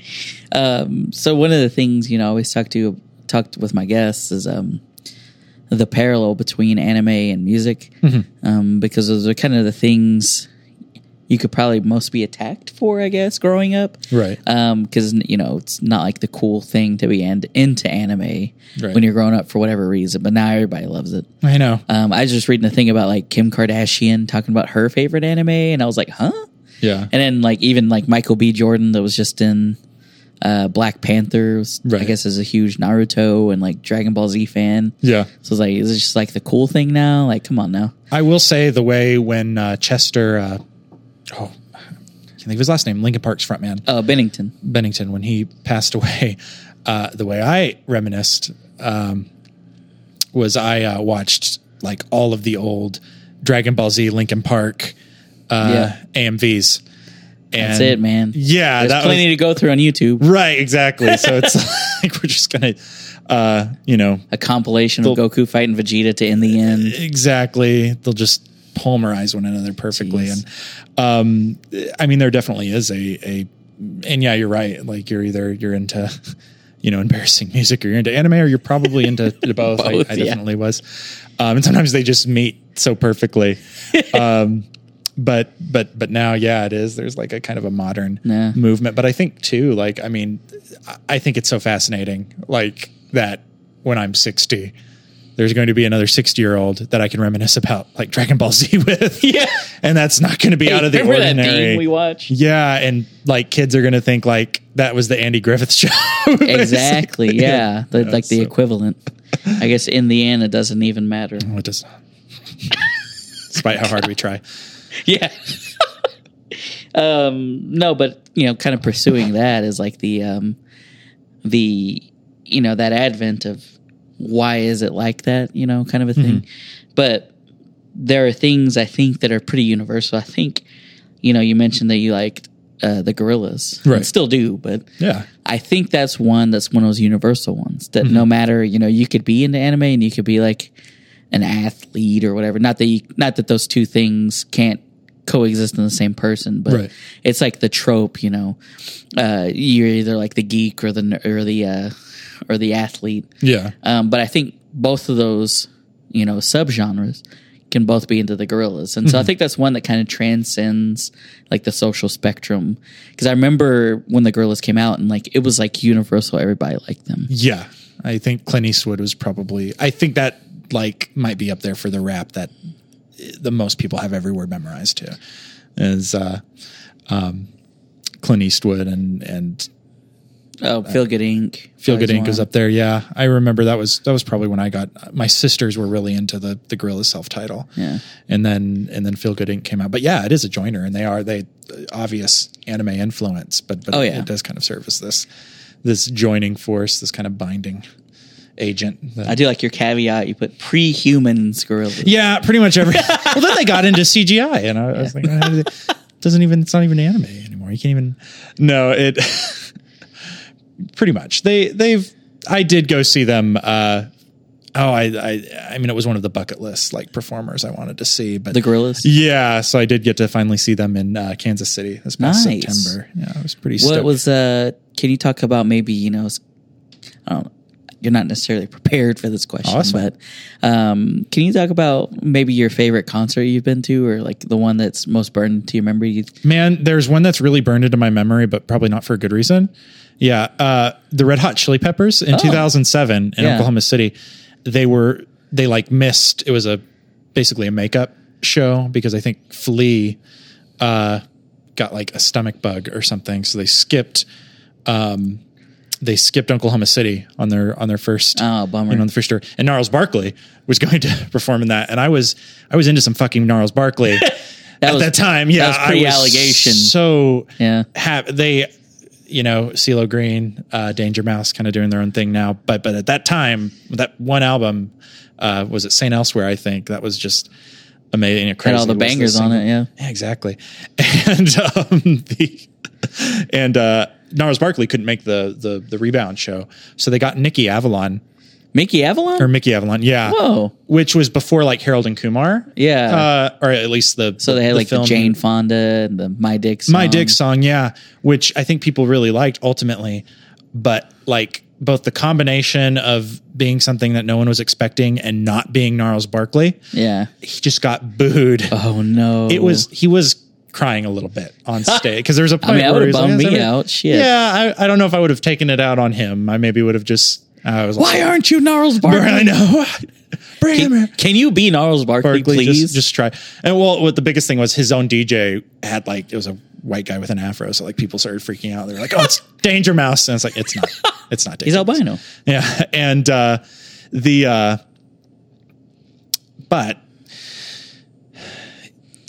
<laughs> um, so one of the things you know I always talk to talked with my guests is um, the parallel between anime and music, Mm-hmm. um, because those are kind of the things you could probably most be attacked for, I guess, growing up, Right. Because you know it's not like the cool thing to be into anime Right. when you're growing up for whatever reason, but now everybody loves it. I know. Um, I was just reading a thing about like Kim Kardashian talking about her favorite anime, and I was like, huh? Yeah. And then like even like Michael B. Jordan that was just in uh, Black Panther, was, I guess is a huge Naruto and like Dragon Ball Z fan. Yeah. So it's like, is it just like the cool thing now? Like, come on now. I will say the way when uh, Chester, uh, oh, I can't think of his last name, Linkin Park's frontman, Oh, Bennington. Bennington, when he passed away, <laughs> uh, the way I reminisced um, was I uh, watched like all of the old Dragon Ball Z Linkin Park uh, Yeah. AMVs. And That's it, man. Yeah, There's that plenty was, to go through on YouTube. right, exactly. So <laughs> it's like we're just gonna, uh, you know, A compilation of Goku fighting Vegeta to end the end. exactly they'll just pulverize one another perfectly. Jeez. and um i mean there definitely is a a and yeah you're right. Like you're either you're into you know embarrassing music or you're into anime or you're probably into <laughs> both, I, Both, I yeah. definitely was. Um and sometimes they just meet so perfectly. <laughs> Um but but but now yeah it is. There's like a kind of a modern Yeah. movement. But i think too like i mean I- i think it's so fascinating like that when i'm 60 there's going to be another 60 year old that I can reminisce about like Dragon Ball Z <laughs> with. Yeah. And that's not going to be out of the ordinary. we watch. yeah. And like kids are going to think like that was the Andy Griffith <laughs> show. Exactly. basically. Yeah. The, like the so- equivalent. I guess in the end, it doesn't even matter. Oh, it does. Despite how hard we try. <laughs> yeah. um, no, but you know, kind of pursuing that is like the um, the you know that advent of why is it like that? You know, kind of a thing. But there are things I think that are pretty universal. I think you know you mentioned that you liked uh, the Gorillaz, and Right. still do, but Yeah. I think that's one that's one of those universal ones that Mm-hmm. no matter you know you could be into anime and you could be like an athlete or whatever. Not that you, not that those two things can't coexist in the same person, but Right. it's like the trope. You know, uh, you're either like the geek or the or the uh, or the athlete. Yeah. Um, but I think both of those you know subgenres can both be into the Gorillaz, and so I think that's one that kind of transcends like the social spectrum. Because I remember when the Gorillaz came out, and like it was like universal, everybody liked them. Yeah. I think Clint Eastwood was probably, I think that like might be up there for the rap that the most people have every word memorized to is, uh, um, Clint Eastwood and, and Oh, Feel Good Inc. Feel Good Inc. was up there. Yeah. I remember that was, that was probably when I got, my sisters were really into the, the Gorilla self title. Yeah. And then, and then Feel Good Inc. came out. But yeah, it is a joiner and they are, they obvious anime influence, but, but Oh, it, yeah. it does kind of serve as this, this joining force, this kind of binding agent. that- I do like your caveat. You put pre-Humanz Gorillaz. Yeah, pretty much every. <laughs> well, then they got into CGI, and I, I was like, it doesn't even. It's not even anime anymore. You can't even. No, it. <laughs> pretty much. They they've. I did go see them. Uh, oh, I, I I mean, it was one of the bucket list like performers I wanted to see, but The Gorillaz. Yeah, so I did get to finally see them in uh, Kansas City this past Nice. September. Yeah, it was pretty. What stoked. was? Uh, can you talk about maybe you know? don't. You're not necessarily prepared for this question, Awesome. but um, can you talk about maybe your favorite concert you've been to, or like the one that's most burned to your memory? Man, there's one that's really burned into my memory, but probably not for a good reason. Yeah, uh, the Red Hot Chili Peppers in 2007 in Yeah. Oklahoma City. They were they like missed. It was a basically a makeup show because I think Flea uh, got like a stomach bug or something, so they skipped. Um, they skipped Oklahoma City on their on their first Oh, bummer. you know, on the first tour. And Gnarls Barkley was <laughs> going to perform in that, and I was I was into some fucking Gnarls Barkley <laughs> at was- that time. Yeah, was pre-allegation. So Yeah. have they, you know, CeeLo Green, uh, Danger Mouse, kind of doing their own thing now. But but at that time, that one album uh, was it Saint Elsewhere? I think that was just amazing. and Had all the bangers on it. Yeah. Yeah, exactly. <laughs> And um, the and uh, Gnarls Barkley couldn't make the the the rebound show, so they got Nikki Avalon Mickey Avalon. or Mickey Avalon, yeah, Whoa. which was before like Harold and Kumar, Yeah. uh, or at least the so they had like the film- Jane Fonda and the My Dick. My song. Dick song, yeah, which I think people really liked ultimately, but like both the combination of being something that no one was expecting and not being Gnarls Barkley, Yeah. he just got booed. Oh no. It was he was crying a little bit on <laughs> stage because there was a point mean, that where he was bummed like, me "Is out. Shit. Yeah, I, I don't know if I would have taken it out on him. I maybe would have just. I was Why like, aren't you Gnarls <laughs> Barkley? I know. Bring him here. Can, can you be Gnarls Barkley, Barkley, please? just just try. And well, what the biggest thing was his own DJ had like it was a white guy with an afro, so like people started freaking out. They were like, "Oh, it's <laughs> Danger Mouse," and it's like it's not. It's not. <laughs> Danger He's albino. Yeah, and uh, the uh, but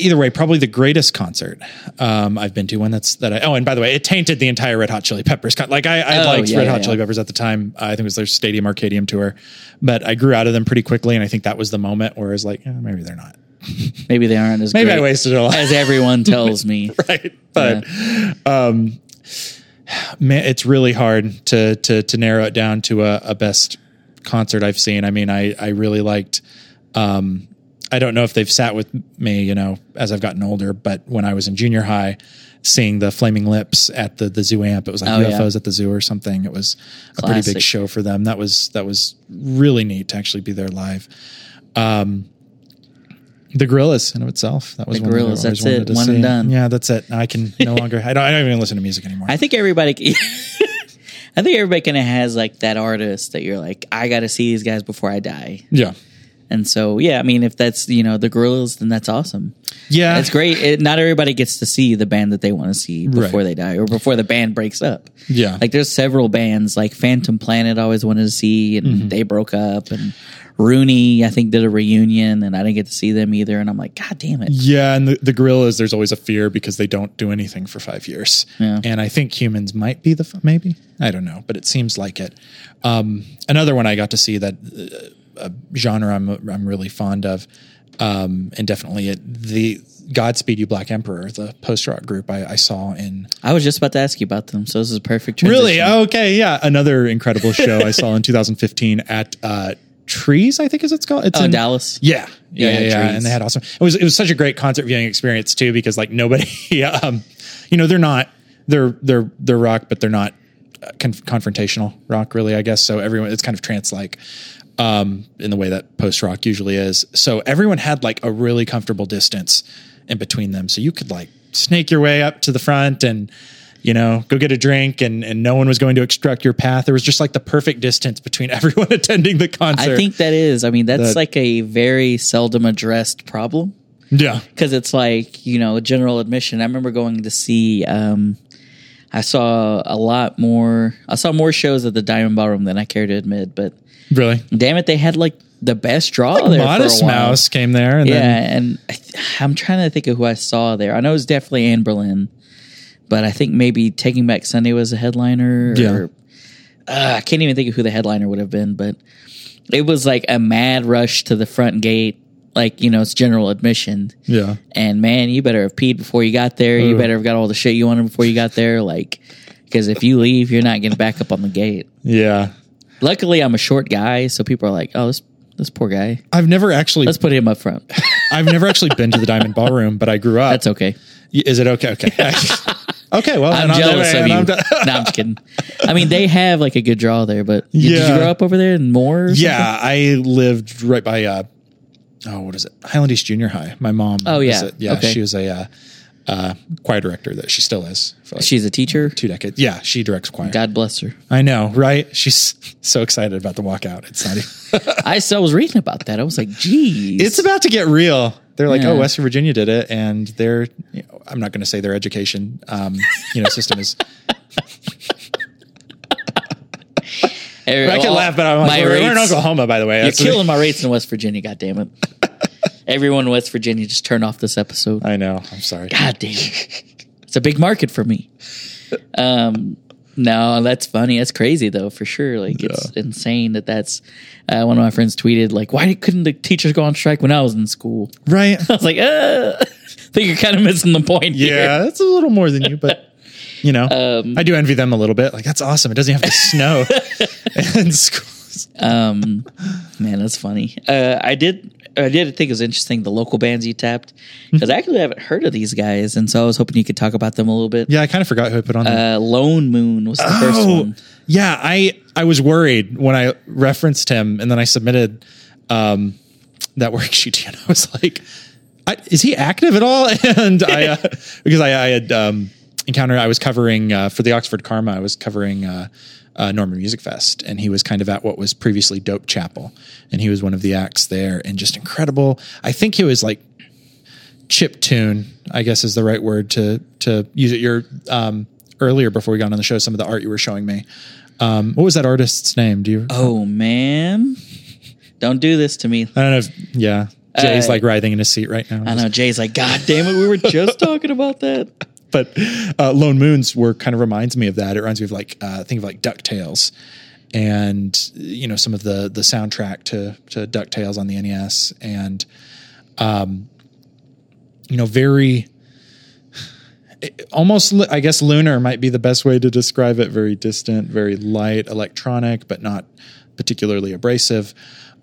either way, probably the greatest concert um, I've been to. One that's that. I, oh, and by the way, it tainted the entire Red Hot Chili Peppers. con- Like I, I Oh, liked yeah, Red yeah, Hot yeah. Chili Peppers at the time. I think it was their Stadium Arcadium tour, but I grew out of them pretty quickly, and I think that was the moment where I was like, eh, maybe they're not. <laughs> Maybe they aren't as Maybe great I wasted a lot. as everyone <laughs> tells me. <laughs> right? But um, man, it's really hard to to to narrow it down to a, a best concert I've seen. I mean, I I really liked. Um, I don't know if they've sat with me, you know, as I've gotten older, but when I was in junior high, seeing the Flaming Lips at the the zoo amp, it was like Oh, yeah. UFOs at the zoo or something. It was a pretty big show for them. That was that was really neat to actually be there live. Um, the Gorillaz in of itself. That was The one that I Gorillaz, always that's it. One and done. Yeah, that's it. I can no <laughs> longer. I don't. I don't even listen to music anymore. I think everybody. <laughs> I think everybody kind of has like that artist that you're like, I got to see these guys before I die. yeah, And so, yeah, I mean, if that's you know the Gorillaz, then that's awesome. Yeah, It's great. It, not everybody gets to see the band that they want to see before Right. they die or before the band breaks up. Yeah. like there's several bands like Phantom Planet. I always wanted to see, and Mm-hmm. they broke up. And Rooney, I think, did a reunion, and I didn't get to see them either. And I'm like, God damn it! Yeah, and the, the Gorillaz, there's always a fear because they don't do anything for five years. Yeah. And I think Humanz might be the maybe I don't know, but it seems like it. Um, another one I got to see that uh, a genre I'm I'm really fond of, um, and definitely it the Godspeed You Black Emperor, the post rock group I, I saw in I was just about to ask you about them, so this is a perfect. Really? Okay, yeah. Another incredible show I saw in <laughs> 2015 at uh, Trees, I think is it's called. It's Oh, in Dallas. Yeah, yeah, Yeah, yeah, yeah. And they had awesome. It was it was such a great concert viewing experience too because like nobody, <laughs> um, you know, they're not they're they're they're rock, but they're not uh, confrontational rock really. I guess so. Everyone, it's kind of trance like. Um, in the way that post rock usually is. So everyone had like a really comfortable distance in between them. So you could like snake your way up to the front and, you know, go get a drink and, and no one was going to obstruct your path. There was just like the perfect distance between <laughs> everyone attending the concert. I think that is. I mean, that's That- like a very seldom addressed problem. yeah. because it's like you know general admission. I remember going to see. Um, I saw a lot more. I saw more shows at the Diamond Ballroom than I care to admit. But Really? damn it, they had like the best draw there. Modest for a while. Mouse came there. And Yeah, then, and I th- I'm trying to think of who I saw there. I know it was definitely Anberlin, but I think maybe Taking Back Sunday was a headliner. Yeah. Or, uh, I can't even think of who the headliner would have been, but it was like a mad rush to the front gate. Like you know, it's general admission. yeah. And man, you better have peed before you got there. You better have got all the shit you wanted before you got there. Like, because if you leave, you're not getting back up on the gate. Yeah. Luckily, I'm a short guy, so people are like, "Oh, this this poor guy. I've never actually, Let's put him up front." <laughs> I've never actually been to the Diamond Ballroom, but I grew up. That's okay. Is it okay? Okay. <laughs> okay. Well, I'm jealous of you. I'm <laughs> no. I'm just kidding. I mean, they have like a good draw there, but you- did you grow up over there in Moore? or Yeah, I lived right by uh oh what is it Highland East Junior High. My mom. Oh, was yeah. a- yeah. Okay. She was a uh, uh, choir director that she still is. For like? She's a teacher. two decades. Yeah, she directs choir. God bless her. I know, right? She's so excited about the walkout. It's not. Even, <laughs> I still was reading about that. I was like, geez. it's about to get real. They're like, Yeah. oh, West Virginia did it, and their. You know, I'm not going to say their education, um, you know, system is. <laughs> I can laugh, but I'm like, my we're, we're in Oklahoma, by the way. You're That's- killing my rates in West Virginia. God damn it. <laughs> Everyone in West Virginia, just turn off this episode. I know. I'm sorry. God damn it. It's a big market for me. Um, no, that's funny. That's crazy though, for sure. Like it's insane that that's. Uh, one of my friends tweeted like, "Why couldn't the teachers go on strike when I was in school?" Right. <laughs> I was like, "Uh, <laughs> I think you're kind of missing the point." here. Yeah, that's a little more than you, but you know, Um, I do envy them a little bit. Like that's awesome. It doesn't have to <laughs> snow in schools. Um, man, that's funny. Uh, I did. I did think it was interesting the local bands you tapped because I actually haven't heard of these guys, and so I was hoping you could talk about them a little bit. Yeah, I kind of forgot who I put on. Uh, Lone Moon was the first one. yeah. I I was worried when I referenced him, and then I submitted um, that worksheet. And I was like, I, "Is he active at all?" <laughs> And I uh, because I, I had um, encountered. I was covering uh, for the Oxford Karma. I was covering. Uh, uh, Norman Music Fest, and he was kind of at what was previously Dope Chapel, and he was one of the acts there, and just incredible. I think he was like chip tune, I guess is the right word to to use it. Your um, earlier before we got on the show, some of the art you were showing me. Um, what was that artist's name? Do you? Oh man, don't do this to me. I don't know. If, yeah, Jay's Uh, like writhing in his seat right now. I know Jay's like, God damn it, we were just <laughs> talking about that. But uh, Lone Moon's work kind of reminds me of that. It reminds me of like uh, think of like Ducktales, and you know some of the the soundtrack to to Ducktales on the NES, and um, you know very almost I guess lunar might be the best way to describe it. Very distant, very light, electronic, but not particularly abrasive.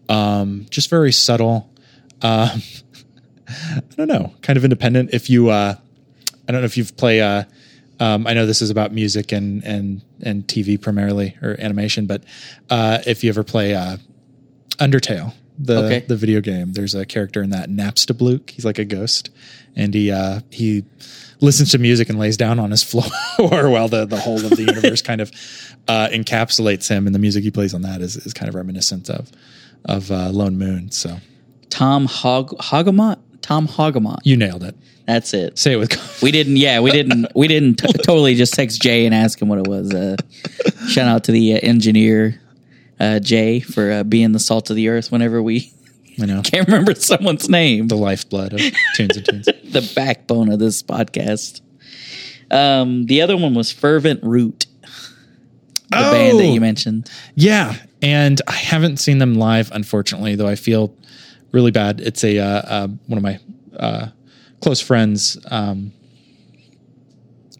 Um, just very subtle. Um, <laughs> I don't know, kind of independent. If you uh, I don't know if you've played. Uh, um, I know this is about music and and and TV primarily or animation, but uh, if you ever play uh, Undertale, the Okay. the video game, there's a character in that Napstablook. He's like a ghost, and he uh, he listens to music and lays down on his <laughs> floor while the the whole of the universe kind of uh, encapsulates him. And the music he plays on that is is kind of reminiscent of of uh, Lone Moon. So Tom Hog Hogamont. Tom Hogamont. You nailed it. That's it. Say it with. We didn't. Yeah, we didn't. We didn't t- totally just text Jay and ask him what it was. Uh, shout out to the uh, engineer uh, Jay for uh, being the salt of the earth. Whenever we I know can't remember someone's name, the lifeblood of Tunes and Toons. <laughs> the backbone of this podcast. Um, the other one was Fervent Root, the band that Oh! you mentioned. Yeah, and I haven't seen them live, unfortunately. Though I feel really bad. It's a uh, uh, one of my uh, close friends, um,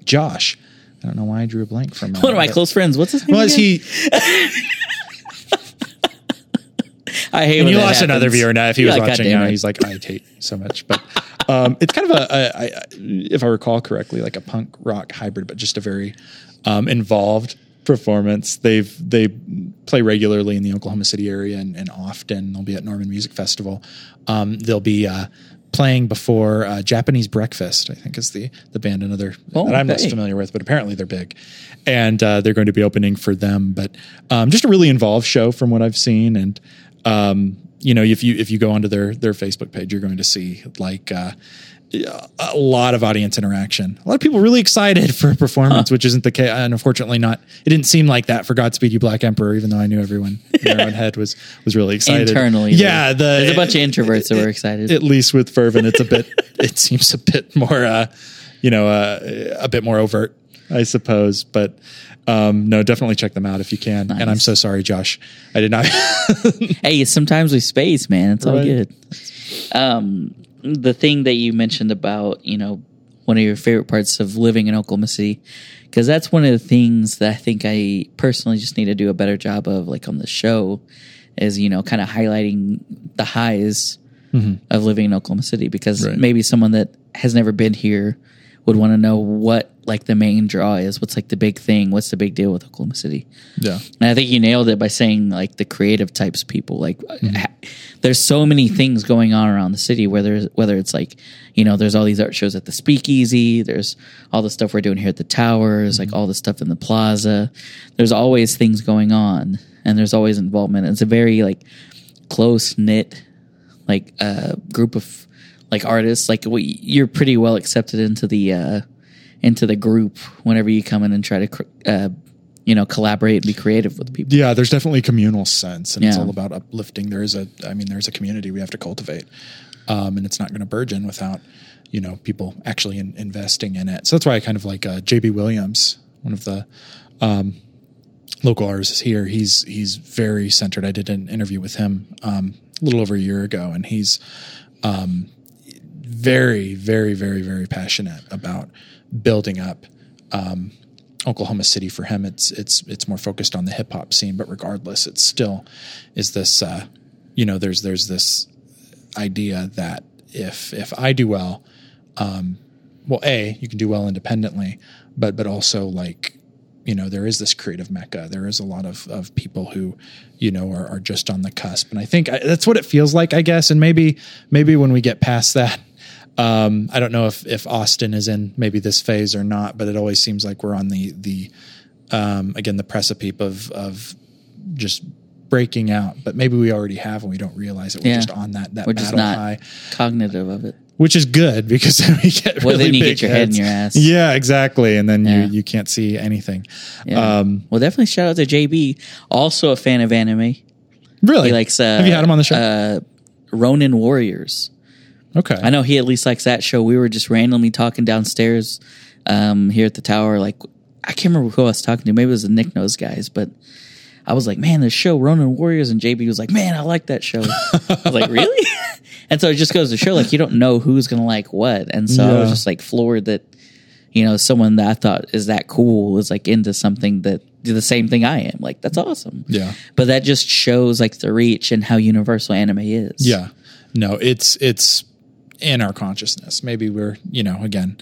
Josh. I don't know why I drew a blank from One of my close friends. What's his name? Was again? he? <laughs> I hate And when you lost another viewer now. If he You're was like, watching, "God damn now he's like, I hate so much. But um, it's kind of a, a, a, if I recall correctly, like a punk rock hybrid, but just a very um, involved performance. They've they play regularly in the Oklahoma City area, and, and often they'll be at Norman Music Festival. Um, they'll be uh, playing before uh, Japanese Breakfast. I think is the the band another Oh, that I'm less okay. familiar with, but apparently they're big, and uh, they're going to be opening for them. But um, just a really involved show from what I've seen, and um, you know, if you if you go onto their their Facebook page, you're going to see like. Uh, a lot of audience interaction. A lot of people really excited <laughs> for a performance, which isn't the case. And unfortunately, not. It didn't seem like that for Godspeed You Black Emperor, even though I knew everyone <laughs> in their own head was was really excited. Internally, yeah. The, there's a bunch of introverts that were excited. At least with Fervent, it's a bit. <laughs> it seems a bit more, uh, you know, uh, a bit more overt, I suppose. But um, no, definitely check them out if you can. And I'm so sorry, Josh. I did not. hey, sometimes we space, man. It's all Right. good. Um, the thing that you mentioned about, you know, one of your favorite parts of living in Oklahoma City, because that's one of the things that I think I personally just need to do a better job of, like on the show, is, you know, kind of highlighting the highs mm-hmm. of living in Oklahoma City, because Right. maybe someone that has never been here would want to know what like the main draw is. What's like the big thing? What's the big deal with Oklahoma City? yeah. And I think you nailed it by saying like the creative types of people. Like, ha- there's so many things going on around the city. Whether whether it's like, you know, there's all these art shows at the Speakeasy. There's all the stuff we're doing here at the Towers. Like all the stuff in the Plaza. There's always things going on, and there's always involvement. It's a very like close knit like uh, group of like artists. Like we, you're pretty well accepted into the uh, into the group whenever you come in and try to uh, you know collaborate and be creative with people. Yeah, there's definitely a communal sense, and it's all about uplifting. There is a, I mean, there's a community we have to cultivate, um, and it's not going to burgeon without, you know, people actually in, investing in it. So that's why I kind of like uh, JB Williams, one of the um, local artists here. He's he's very centered. I did an interview with him um, a little over a year ago, and he's um, very, very, very, very passionate about building up um, Oklahoma City. For him, it's it's it's more focused on the hip hop scene, but regardless, it still is this. Uh, you know, there's there's this idea that if if I do well, um, well, a you can do well independently, but but also like you know there is this creative mecca. There is a lot of of people who you know are, are just on the cusp, and I think I, that's what it feels like, I guess. And maybe maybe when we get past that. Um, I don't know if, if Austin is in maybe this phase or not, but it always seems like we're on the the um, again the precipice of of just breaking out. But maybe we already have and we don't realize it. We're Yeah. just on that that We're just battle not high cognitive of it. which is good because <laughs> then we get Well, really then you big get your head in your ass. Yeah, exactly, and then Yeah. you you can't see anything. Yeah. Um, well, definitely shout out to JB, also a fan of anime. really, He likes. Uh, have you had him on the show? Uh, Ronin Warriors. Okay, I know he at least likes that show. We were just randomly talking downstairs um, here at the tower. Like, I can't remember who I was talking to. Maybe it was the Nick Knows guys, but I was like, man, this show, Ronin Warriors. And JB was like, man, I like that show. I was like, <laughs> really? <laughs> and so it just goes to show, like, you don't know who's going to like what. And so I was just like floored that, you know, someone that I thought is that cool is like into something that do the same thing I am. Like, that's awesome. Yeah. But that just shows like the reach and how universal anime is. Yeah. No, it's it's in our consciousness. Maybe we're, you know, again,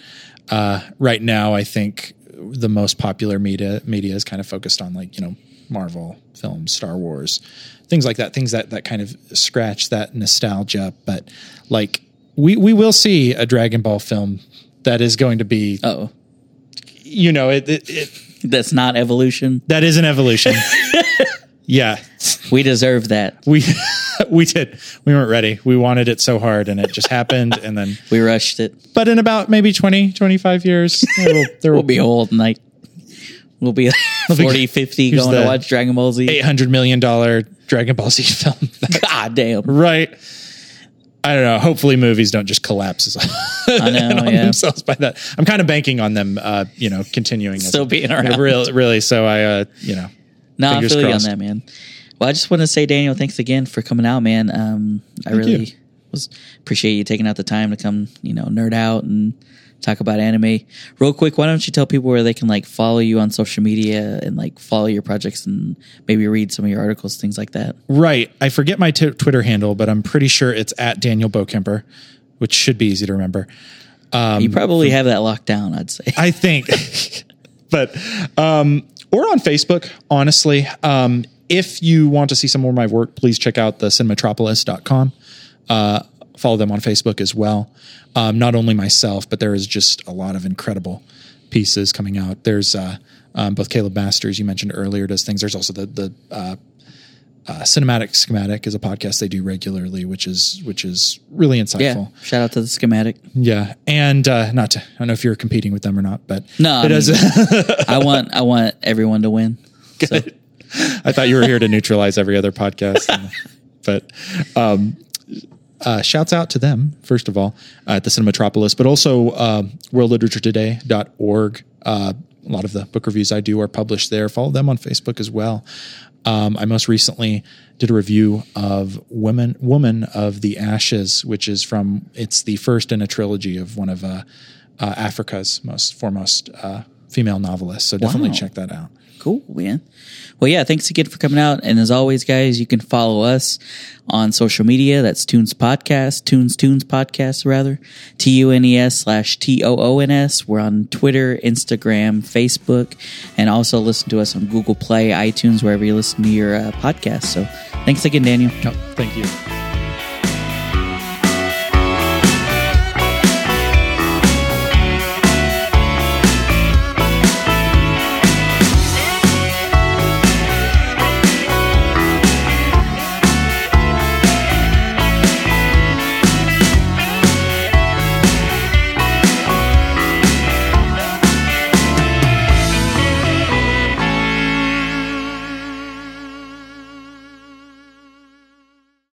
uh, right now I think the most popular media media is kind of focused on like, you know, Marvel films, Star Wars, things like that, things that that kind of scratch that nostalgia, but like we we will see a Dragon Ball film that is going to be Oh, you know, it, it, it that's not evolution. that is an evolution. <laughs> Yeah, We deserve that. we <laughs> we did. We weren't ready. We wanted it so hard, and it just <laughs> happened. And then, We rushed it. but in about maybe 20, 25 years, there <laughs> will, there We'll be old and like we'll be like 40, 50 going to watch Dragon Ball Z. eight hundred million dollar Dragon Ball Z film. God damn. right. I don't know. Hopefully, movies don't just collapse I know, on yeah. themselves by that. I'm kind of banking on them, uh, you know, continuing Still being around. Really, really. So I, uh, you know, No, I feel you on that, man. Well, I just want to say, Daniel, thanks again for coming out, man. Um, I really you. was appreciate you taking out the time to come, you know, nerd out and talk about anime. Real quick, why don't you tell people where they can like follow you on social media and like follow your projects and maybe read some of your articles, things like that. right. I forget my t- Twitter handle, but I'm pretty sure it's at Daniel Bokemper, which should be easy to remember. you probably have that locked down, I'd say. I think, <laughs> but um, or on Facebook. Honestly, um, if you want to see some more of my work, please check out the cinematropolis.com. Uh, follow them on Facebook as well. Um, not only myself, but there is just a lot of incredible pieces coming out. There's uh, um, both Caleb Masters you mentioned earlier does things. There's also the the uh, uh, cinematic schematic is a podcast they do regularly, which is which is really insightful. yeah. Shout out to the schematic. Yeah, and uh, not to, I don't know if you're competing with them or not, but No, I it is. <laughs> I want I want everyone to win. So, I thought you were here to neutralize every other podcast, <laughs> but um, uh, shouts out to them first of all uh, at the Cinematropolis, but also uh, WorldLiteratureToday.org. Uh, a lot of the book reviews I do are published there. Follow them on Facebook as well. Um, I most recently did a review of Women Woman of the Ashes, which is from it's the first in a trilogy of one of uh, uh, Africa's most foremost uh, female novelists. So definitely Wow. check that out. Cool, man. Well, yeah, thanks again for coming out. And as always, guys, you can follow us on social media. That's Tunes Podcast, Tunes Tunes Podcast, rather. T U N E S slash T O O N S. We're on Twitter, Instagram, Facebook, and also listen to us on Google Play, iTunes, wherever you listen to your uh, podcast. So thanks again, Daniel. No, thank you.